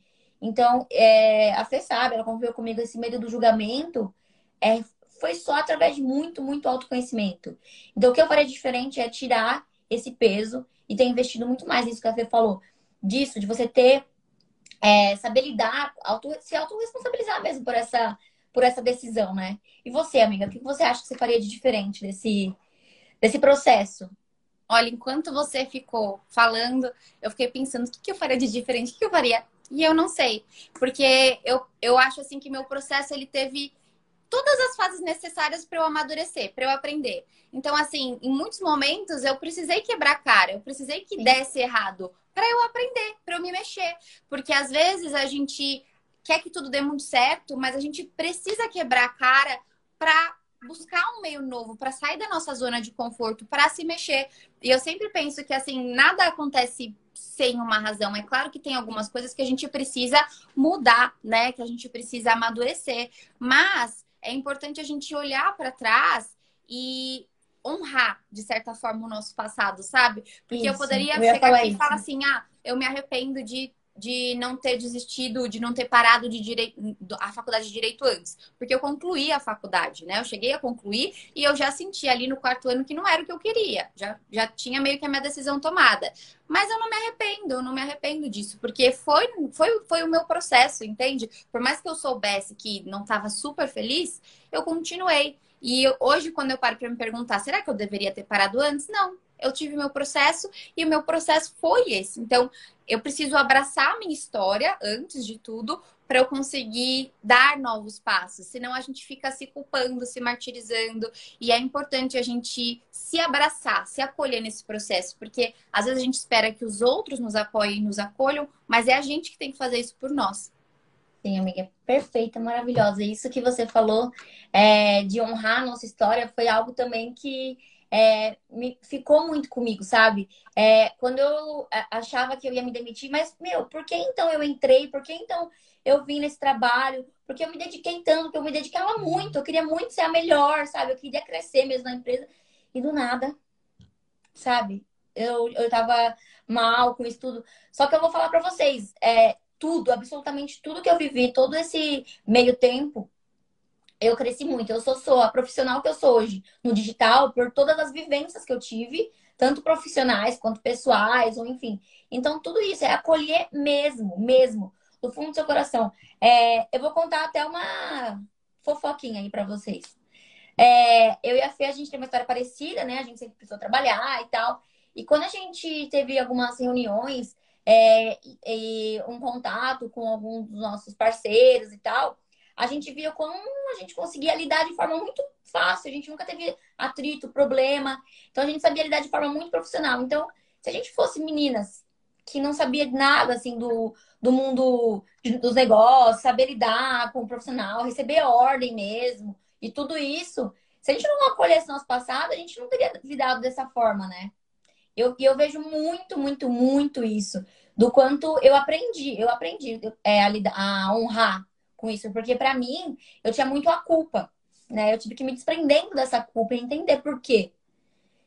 Então, é, a Fê sabe, ela conviveu comigo esse medo do julgamento, é, foi só através de muito, muito autoconhecimento. Então, o que eu faria diferente é tirar esse peso e ter investido muito mais nisso que a Fê falou, disso, de você ter, é, saber lidar, auto, se autorresponsabilizar mesmo por essa, por essa decisão, né? E você, amiga, o que você acha que você faria de diferente desse, desse processo?
Olha, enquanto você ficou falando, eu fiquei pensando o que, que eu faria de diferente, o que eu faria e eu não sei, porque eu, eu acho assim que meu processo ele teve todas as fases necessárias para eu amadurecer, para eu aprender. Então, assim, em muitos momentos eu precisei quebrar a cara, eu precisei que desse errado para eu aprender, para eu me mexer, porque às vezes a gente quer que tudo dê muito certo, mas a gente precisa quebrar a cara para buscar um meio novo, para sair da nossa zona de conforto, para se mexer. E eu sempre penso que assim, nada acontece sem uma razão. É claro que tem algumas coisas que a gente precisa mudar, né? Que a gente precisa amadurecer. Mas é importante a gente olhar para trás e honrar, de certa forma, o nosso passado, sabe? Porque isso, eu poderia eu chegar aqui e falar assim: ah, eu me arrependo de de não ter desistido, de não ter parado de direito, a faculdade de direito antes, porque eu concluí a faculdade, né? Eu cheguei a concluir e eu já senti ali no quarto ano que não era o que eu queria, já, já tinha meio que a minha decisão tomada. Mas eu não me arrependo, eu não me arrependo disso, porque foi, foi, foi o meu processo, entende? Por mais que eu soubesse que não estava super feliz, eu continuei. E hoje, quando eu paro para me perguntar, será que eu deveria ter parado antes? Não. Eu tive meu processo e o meu processo foi esse. Então, eu preciso abraçar a minha história antes de tudo para eu conseguir dar novos passos. Senão a gente fica se culpando, se martirizando. E é importante a gente se abraçar, se acolher nesse processo, porque às vezes a gente espera que os outros nos apoiem, nos acolham, mas é a gente que tem que fazer isso por nós.
Sim, amiga, perfeita, maravilhosa. Isso que você falou é, de honrar a nossa história foi algo também que é, me, ficou muito comigo, sabe? É, quando eu é, achava que eu ia me demitir, mas, meu, por que então eu entrei? Por que então eu vim nesse trabalho? Porque eu me dediquei tanto, porque eu me dedicava muito, eu queria muito ser a melhor, sabe? Eu queria crescer mesmo na empresa. E do nada, sabe? Eu, eu tava mal com isso tudo. Só que eu vou falar para vocês, é, tudo, absolutamente tudo que eu vivi, todo esse meio tempo, eu cresci muito. Eu sou, sou a profissional que eu sou hoje no digital por todas as vivências que eu tive, tanto profissionais quanto pessoais, ou enfim. Então, tudo isso é acolher mesmo, mesmo, do fundo do seu coração. É, eu vou contar até uma fofoquinha aí para vocês. É, eu e a Fê, a gente tem uma história parecida, né? A gente sempre precisou trabalhar e tal. E quando a gente teve algumas reuniões é, e um contato com alguns dos nossos parceiros e tal, a gente via como a gente conseguia lidar de forma muito fácil, a gente nunca teve atrito, problema, então a gente sabia lidar de forma muito profissional. Então, se a gente fosse meninas que não sabia nada assim do, do mundo dos negócios, saber lidar com o profissional, receber ordem mesmo e tudo isso, se a gente não acolhesse nosso passado, a gente não teria lidado dessa forma, né? Eu, eu vejo muito, muito, muito isso. Do quanto eu aprendi, eu aprendi é, a, a honrar com isso, porque para mim eu tinha muito a culpa, né? Eu tive que me desprendendo dessa culpa e entender por quê.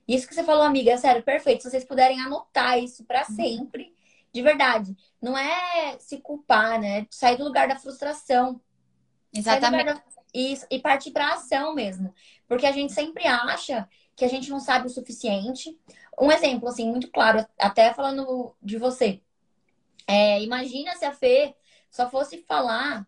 Isso que você falou, amiga, é sério, perfeito. Se vocês puderem anotar isso para uhum. sempre, de verdade, não é se culpar, né? Sair do lugar da frustração.
Exatamente.
Da... Isso, e partir para ação mesmo. Porque a gente sempre acha que a gente não sabe o suficiente. Um exemplo, assim, muito claro, até falando de você. É, imagina se a Fê só fosse falar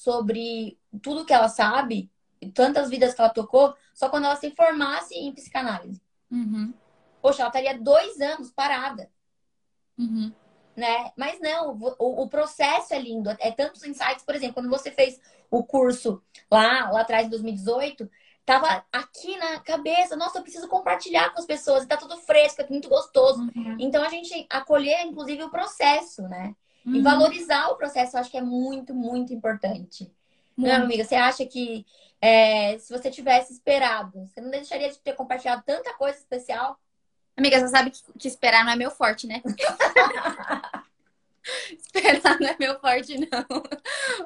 sobre tudo que ela sabe, tantas vidas que ela tocou, só quando ela se formasse em psicanálise.
Uhum.
Poxa, ela estaria dois anos parada.
Uhum.
Né? Mas não, o, o, processo é lindo. É tantos insights, por exemplo, quando você fez o curso lá, lá atrás, em 2018, tava aqui na cabeça, nossa, eu preciso compartilhar com as pessoas, tá tudo fresco, é muito gostoso. Uhum. Então a gente acolher, inclusive, o processo, né? Uhum. E valorizar o processo, eu acho que é muito, muito importante. Muito. Não, amiga, você acha que é, se você tivesse esperado, você não deixaria de ter compartilhado tanta coisa especial?
Amiga, você sabe que, que esperar não é meu forte, né? esperar não é meu forte, não.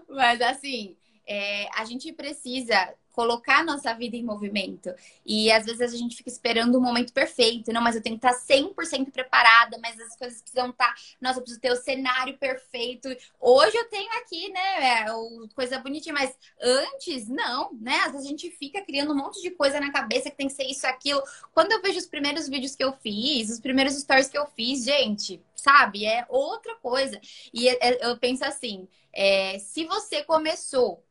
Mas assim, é, a gente precisa colocar a nossa vida em movimento. E às vezes a gente fica esperando o momento perfeito. Não, mas eu tenho que estar 100% preparada, mas as coisas precisam estar. Nossa, eu preciso ter o cenário perfeito. Hoje eu tenho aqui, né, é, coisa bonitinha, mas antes, não, né? Às vezes a gente fica criando um monte de coisa na cabeça que tem que ser isso, aquilo. Quando eu vejo os primeiros vídeos que eu fiz, os primeiros stories que eu fiz, gente, sabe? É outra coisa. E é, é, eu penso assim: é, se você começou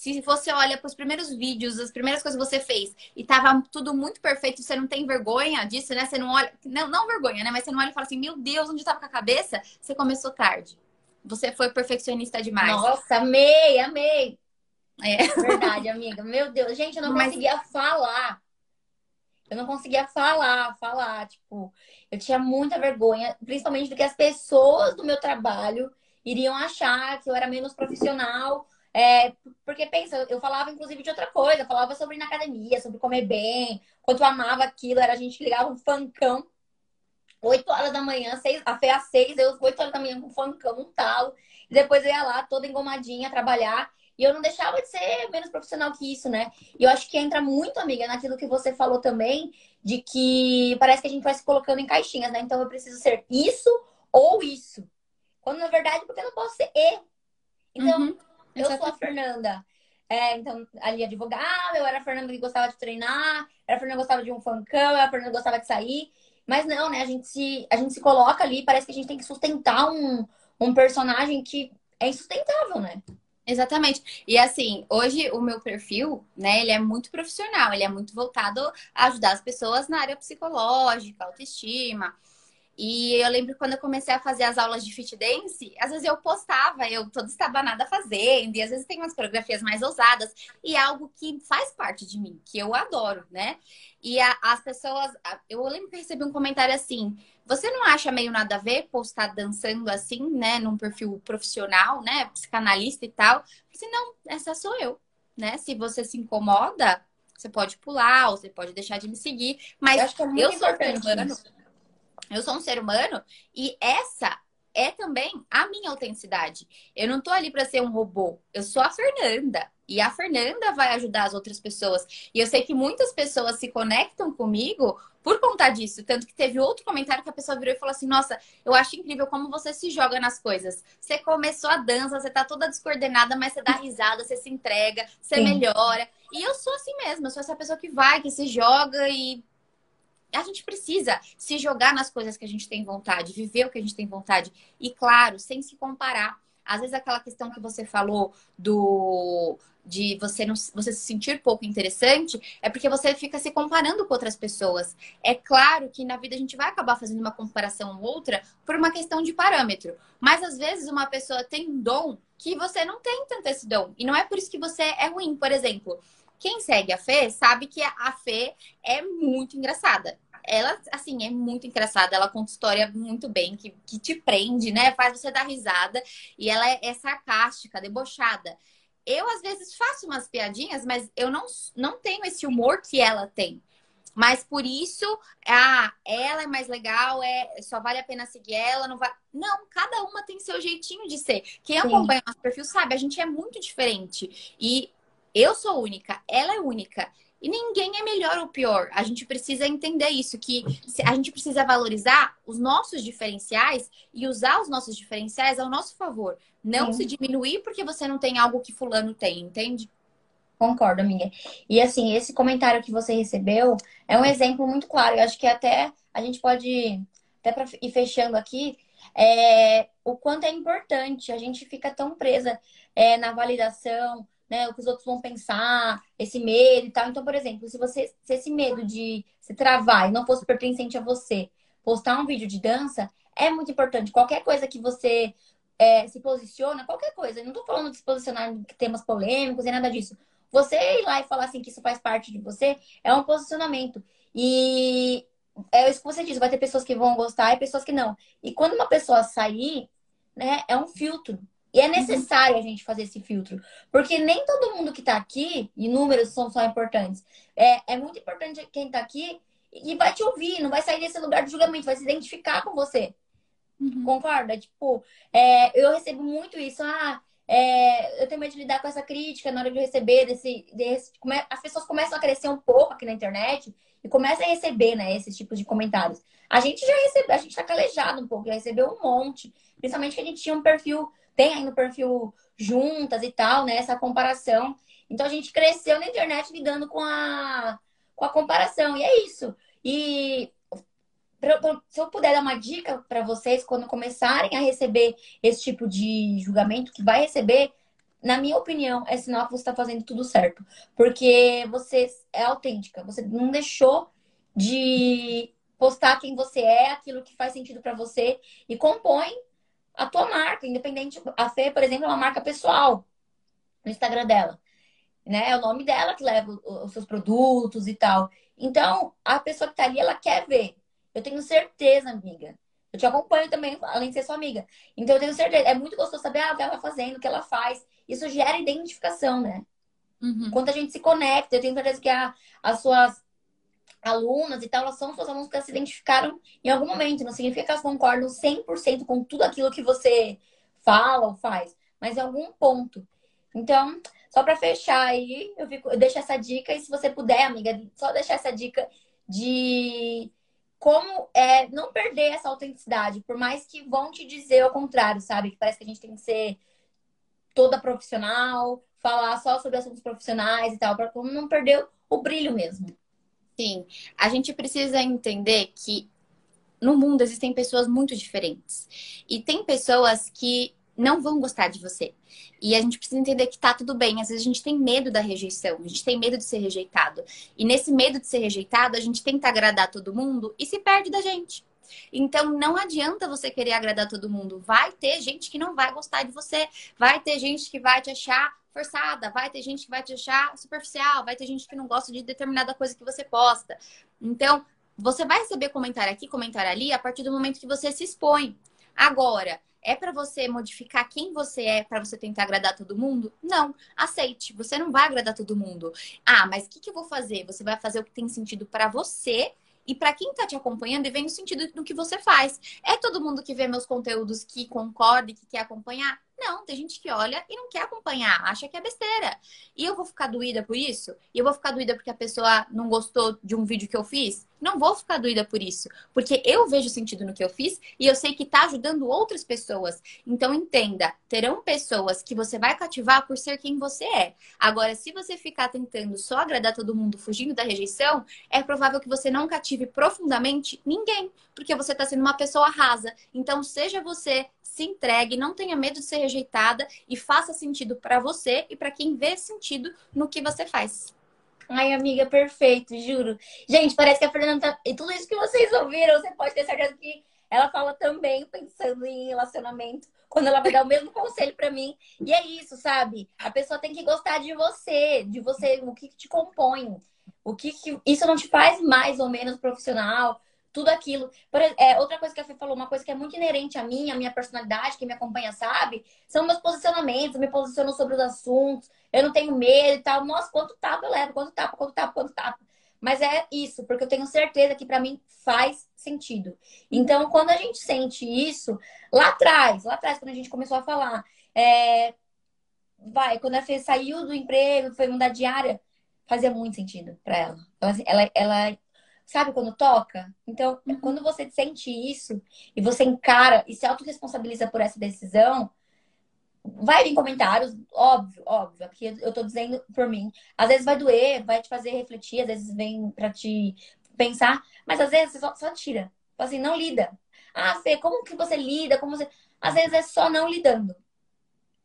se você olha para os primeiros vídeos, as primeiras coisas que você fez e tava tudo muito perfeito, você não tem vergonha disso, né? Você não olha, não, não vergonha, né? Mas você não olha e fala assim, meu Deus, onde estava com a cabeça? Você começou tarde. Você foi perfeccionista demais.
Nossa, amei, amei. É verdade, amiga. Meu Deus, gente, eu não Mas... conseguia falar. Eu não conseguia falar, falar, tipo, eu tinha muita vergonha, principalmente do que as pessoas do meu trabalho iriam achar que eu era menos profissional é, porque pensa, eu falava inclusive de outra coisa, falava sobre ir na academia, sobre comer bem, quanto eu amava aquilo, era a gente que ligava um funkão, 8 horas da manhã, seis, até às 6, eu 8 horas da manhã com um funkão, um talo, e depois eu ia lá toda engomadinha trabalhar, e eu não deixava de ser menos profissional que isso, né? E eu acho que entra muito, amiga, naquilo que você falou também, de que parece que a gente vai se colocando em caixinhas, né? Então eu preciso ser isso ou isso. Quando na verdade, porque eu não posso ser E. Então, uhum eu sou a Fernanda. É, então, ali advogada, eu era a Fernanda que gostava de treinar, era a Fernanda que gostava de um funkão, era a Fernanda que gostava de sair. Mas não, né? A gente se, a gente se coloca ali, parece que a gente tem que sustentar um, um personagem que é insustentável, né?
Exatamente. E assim, hoje o meu perfil, né, ele é muito profissional, ele é muito voltado a ajudar as pessoas na área psicológica, autoestima. E eu lembro quando eu comecei a fazer as aulas de fit dance, às vezes eu postava, eu toda estabanada fazendo, e às vezes tem umas coreografias mais ousadas, e é algo que faz parte de mim, que eu adoro, né? E a, as pessoas, eu lembro que eu recebi um comentário assim: você não acha meio nada a ver postar dançando assim, né, num perfil profissional, né, psicanalista e tal? Eu disse, não, essa sou eu, né? Se você se incomoda, você pode pular, ou você pode deixar de me seguir, mas eu, acho que é muito eu sou humano. Eu sou um ser humano e essa é também a minha autenticidade. Eu não tô ali para ser um robô. Eu sou a Fernanda. E a Fernanda vai ajudar as outras pessoas. E eu sei que muitas pessoas se conectam comigo por conta disso. Tanto que teve outro comentário que a pessoa virou e falou assim: Nossa, eu acho incrível como você se joga nas coisas. Você começou a dança, você tá toda descoordenada, mas você dá risada, você se entrega, você Sim. melhora. E eu sou assim mesmo. Eu sou essa pessoa que vai, que se joga e a gente precisa se jogar nas coisas que a gente tem vontade, viver o que a gente tem vontade. E claro, sem se comparar. Às vezes aquela questão que você falou do de você não você se sentir pouco interessante é porque você fica se comparando com outras pessoas. É claro que na vida a gente vai acabar fazendo uma comparação ou outra por uma questão de parâmetro, mas às vezes uma pessoa tem um dom que você não tem tanto esse dom e não é por isso que você é ruim, por exemplo. Quem segue a Fê sabe que a Fê é muito engraçada. Ela, assim, é muito engraçada. Ela conta história muito bem, que, que te prende, né? Faz você dar risada. E ela é, é sarcástica, debochada. Eu, às vezes, faço umas piadinhas, mas eu não, não tenho esse humor que ela tem. Mas por isso, ah, ela é mais legal, é só vale a pena seguir ela, não vai. Não, cada uma tem seu jeitinho de ser. Quem Sim. acompanha nosso perfil sabe, a gente é muito diferente. E eu sou única, ela é única. E ninguém é melhor ou pior. A gente precisa entender isso, que a gente precisa valorizar os nossos diferenciais e usar os nossos diferenciais ao nosso favor. Não Sim. se diminuir porque você não tem algo que fulano tem, entende?
Concordo, amiga. E assim, esse comentário que você recebeu é um exemplo muito claro. Eu acho que até a gente pode, até para ir fechando aqui, é, o quanto é importante. A gente fica tão presa é, na validação, né? O que os outros vão pensar, esse medo e tal. Então, por exemplo, se você se esse medo de se travar e não fosse pertencente a você, postar um vídeo de dança é muito importante. Qualquer coisa que você é, se posiciona, qualquer coisa. Eu não tô falando de se posicionar em temas polêmicos e nada disso. Você ir lá e falar assim que isso faz parte de você é um posicionamento. E é isso que você disse, vai ter pessoas que vão gostar e pessoas que não. E quando uma pessoa sair, né, é um filtro. E é uhum. necessário a gente fazer esse filtro. Porque nem todo mundo que está aqui, e números são só importantes, é, é muito importante quem está aqui e vai te ouvir, não vai sair desse lugar de julgamento, vai se identificar com você. Uhum. Concorda? Tipo, é, eu recebo muito isso. Ah, é, eu tenho medo de lidar com essa crítica na hora de receber desse, desse. As pessoas começam a crescer um pouco aqui na internet e começam a receber, né, esses tipos de comentários. A gente já recebeu, a gente tá calejado um pouco, já recebeu um monte. Principalmente que a gente tinha um perfil tem aí no perfil juntas e tal, né? Essa comparação. Então a gente cresceu na internet lidando com a, com a comparação. E é isso. E se eu puder dar uma dica para vocês quando começarem a receber esse tipo de julgamento que vai receber, na minha opinião, é sinal que você está fazendo tudo certo. Porque você é autêntica, você não deixou de postar quem você é, aquilo que faz sentido para você e compõe a tua marca, independente. A Fê, por exemplo, é uma marca pessoal no Instagram dela. Né? É o nome dela que leva os seus produtos e tal. Então, a pessoa que tá ali, ela quer ver. Eu tenho certeza, amiga. Eu te acompanho também, além de ser sua amiga. Então, eu tenho certeza. É muito gostoso saber ah, o que ela tá fazendo, o que ela faz. Isso gera identificação, né? Uhum. Quando a gente se conecta, eu tenho certeza que a, as suas alunas e tal, elas são suas alunas que se identificaram em algum momento. Não significa que elas concordam 100% com tudo aquilo que você fala ou faz, mas em algum ponto. Então, só para fechar aí, eu, fico, eu deixo essa dica. E se você puder, amiga, só deixar essa dica de como é não perder essa autenticidade, por mais que vão te dizer o contrário, sabe? Que parece que a gente tem que ser toda profissional, falar só sobre assuntos profissionais e tal, para não perder o brilho mesmo.
Sim, a gente precisa entender que no mundo existem pessoas muito diferentes. E tem pessoas que não vão gostar de você. E a gente precisa entender que tá tudo bem. Às vezes a gente tem medo da rejeição, a gente tem medo de ser rejeitado. E nesse medo de ser rejeitado, a gente tenta agradar todo mundo e se perde da gente. Então não adianta você querer agradar todo mundo. Vai ter gente que não vai gostar de você, vai ter gente que vai te achar forçada, vai ter gente que vai te achar superficial, vai ter gente que não gosta de determinada coisa que você posta. Então, você vai receber comentário aqui, comentário ali, a partir do momento que você se expõe. Agora, é para você modificar quem você é para você tentar agradar todo mundo? Não, aceite. Você não vai agradar todo mundo. Ah, mas o que, que eu vou fazer? Você vai fazer o que tem sentido para você e para quem está te acompanhando e vem no sentido do que você faz. É todo mundo que vê meus conteúdos que concorda e que quer acompanhar? Não, tem gente que olha e não quer acompanhar, acha que é besteira. E eu vou ficar doída por isso? E eu vou ficar doída porque a pessoa não gostou de um vídeo que eu fiz? Não vou ficar doída por isso, porque eu vejo sentido no que eu fiz e eu sei que está ajudando outras pessoas. Então entenda, terão pessoas que você vai cativar por ser quem você é. Agora, se você ficar tentando só agradar todo mundo, fugindo da rejeição, é provável que você não cative profundamente ninguém, porque você está sendo uma pessoa rasa. Então seja você, se entregue, não tenha medo de ser rejeitada e faça sentido para você e para quem vê sentido no que você faz.
Ai, amiga, perfeito, juro. Gente, parece que a Fernanda tá... E tudo isso que vocês ouviram, você pode ter certeza que ela fala também pensando em relacionamento, quando ela vai dar o mesmo conselho para mim. E é isso, sabe? A pessoa tem que gostar de você, de você, o que te compõe. O que, que... isso não te faz mais ou menos profissional, tudo aquilo. Por, é, outra coisa que a Fê falou, uma coisa que é muito inerente a mim, a minha personalidade, quem me acompanha sabe, são meus posicionamentos, eu me posiciono sobre os assuntos, eu não tenho medo e tal. Nossa, quanto tapa eu levo, quanto tapa, quanto tapa, quanto tapa. Mas é isso, porque eu tenho certeza que para mim faz sentido. Então, quando a gente sente isso, lá atrás, lá atrás, quando a gente começou a falar, é, vai, quando a Fê saiu do emprego, foi mudar de área, fazia muito sentido para ela. Então, assim, ela, ela Sabe quando toca? Então, uhum. quando você sente isso e você encara e se autorresponsabiliza por essa decisão, vai vir comentários, óbvio, óbvio. Aqui eu tô dizendo por mim. Às vezes vai doer, vai te fazer refletir, às vezes vem pra te pensar, mas às vezes você só, só tira. Assim, não lida. Ah, Fê, como que você lida? Como você... Às vezes é só não lidando.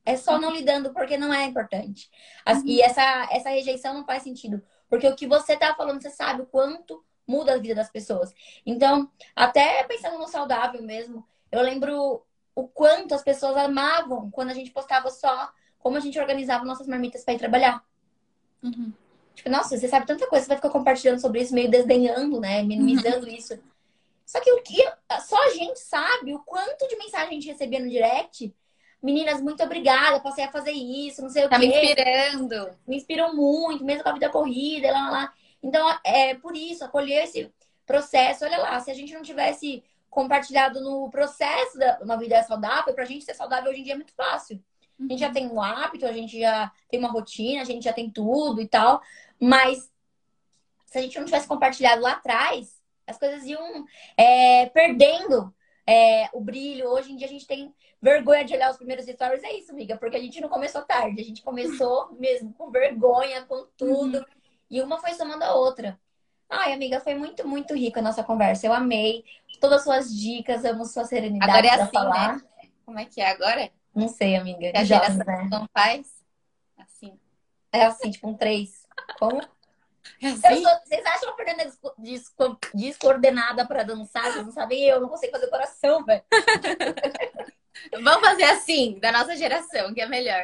É só não lidando porque não é importante. Uhum. E essa, essa rejeição não faz sentido. Porque o que você tá falando, você sabe o quanto muda a vida das pessoas. Então, até pensando no saudável mesmo, eu lembro o quanto as pessoas amavam quando a gente postava só como a gente organizava nossas marmitas para ir trabalhar. Uhum. Tipo, nossa, você sabe tanta coisa, você vai ficar compartilhando sobre isso, meio desdenhando, né? Minimizando uhum. isso. Só que o que só a gente sabe o quanto de mensagem a gente recebia no direct. Meninas, muito obrigada, passei a fazer isso, não sei
tá
o quê.
Tá me inspirando.
Me inspirou muito, mesmo com a vida corrida, lá, lá. Então, é por isso, acolher esse processo. Olha lá, se a gente não tivesse compartilhado no processo da uma vida saudável, para a gente ser saudável hoje em dia é muito fácil. A gente já uhum. tem um hábito, a gente já tem uma rotina, a gente já tem tudo e tal. Mas se a gente não tivesse compartilhado lá atrás, as coisas iam é, perdendo é, o brilho. Hoje em dia a gente tem vergonha de olhar os primeiros stories. É isso, amiga, porque a gente não começou tarde. A gente começou mesmo com vergonha, com tudo. Uhum. E uma foi somando a outra. Ai, amiga, foi muito, muito rica a nossa conversa. Eu amei todas as suas dicas, amo sua serenidade
agora é assim, falar. Né? Como é que é agora?
Não sei, amiga.
Que a geração né? não faz? Assim.
É assim, tipo um três. Como? É assim? Sou... Vocês acham a Fernanda descoordenada para dançar? Vocês não sabem eu, não consigo fazer coração, velho.
Vamos fazer assim, da nossa geração, que é melhor.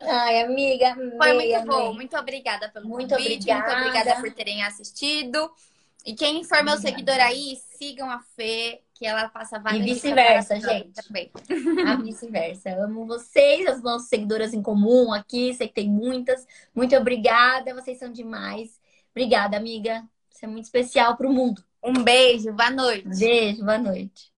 Ai, amiga.
Amei, Foi muito amei. bom. Muito obrigada pelo muito convite. Obrigada. Muito obrigada por terem assistido. E quem for meu seguidor aí, sigam a Fê, que ela passa várias
E vice-versa, gente. Também. A vice-versa. Amo vocês, as nossas seguidoras em comum aqui. Sei que tem muitas. Muito obrigada. Vocês são demais. Obrigada, amiga. Você é muito especial para o mundo.
Um beijo. Boa noite.
Beijo. Boa noite.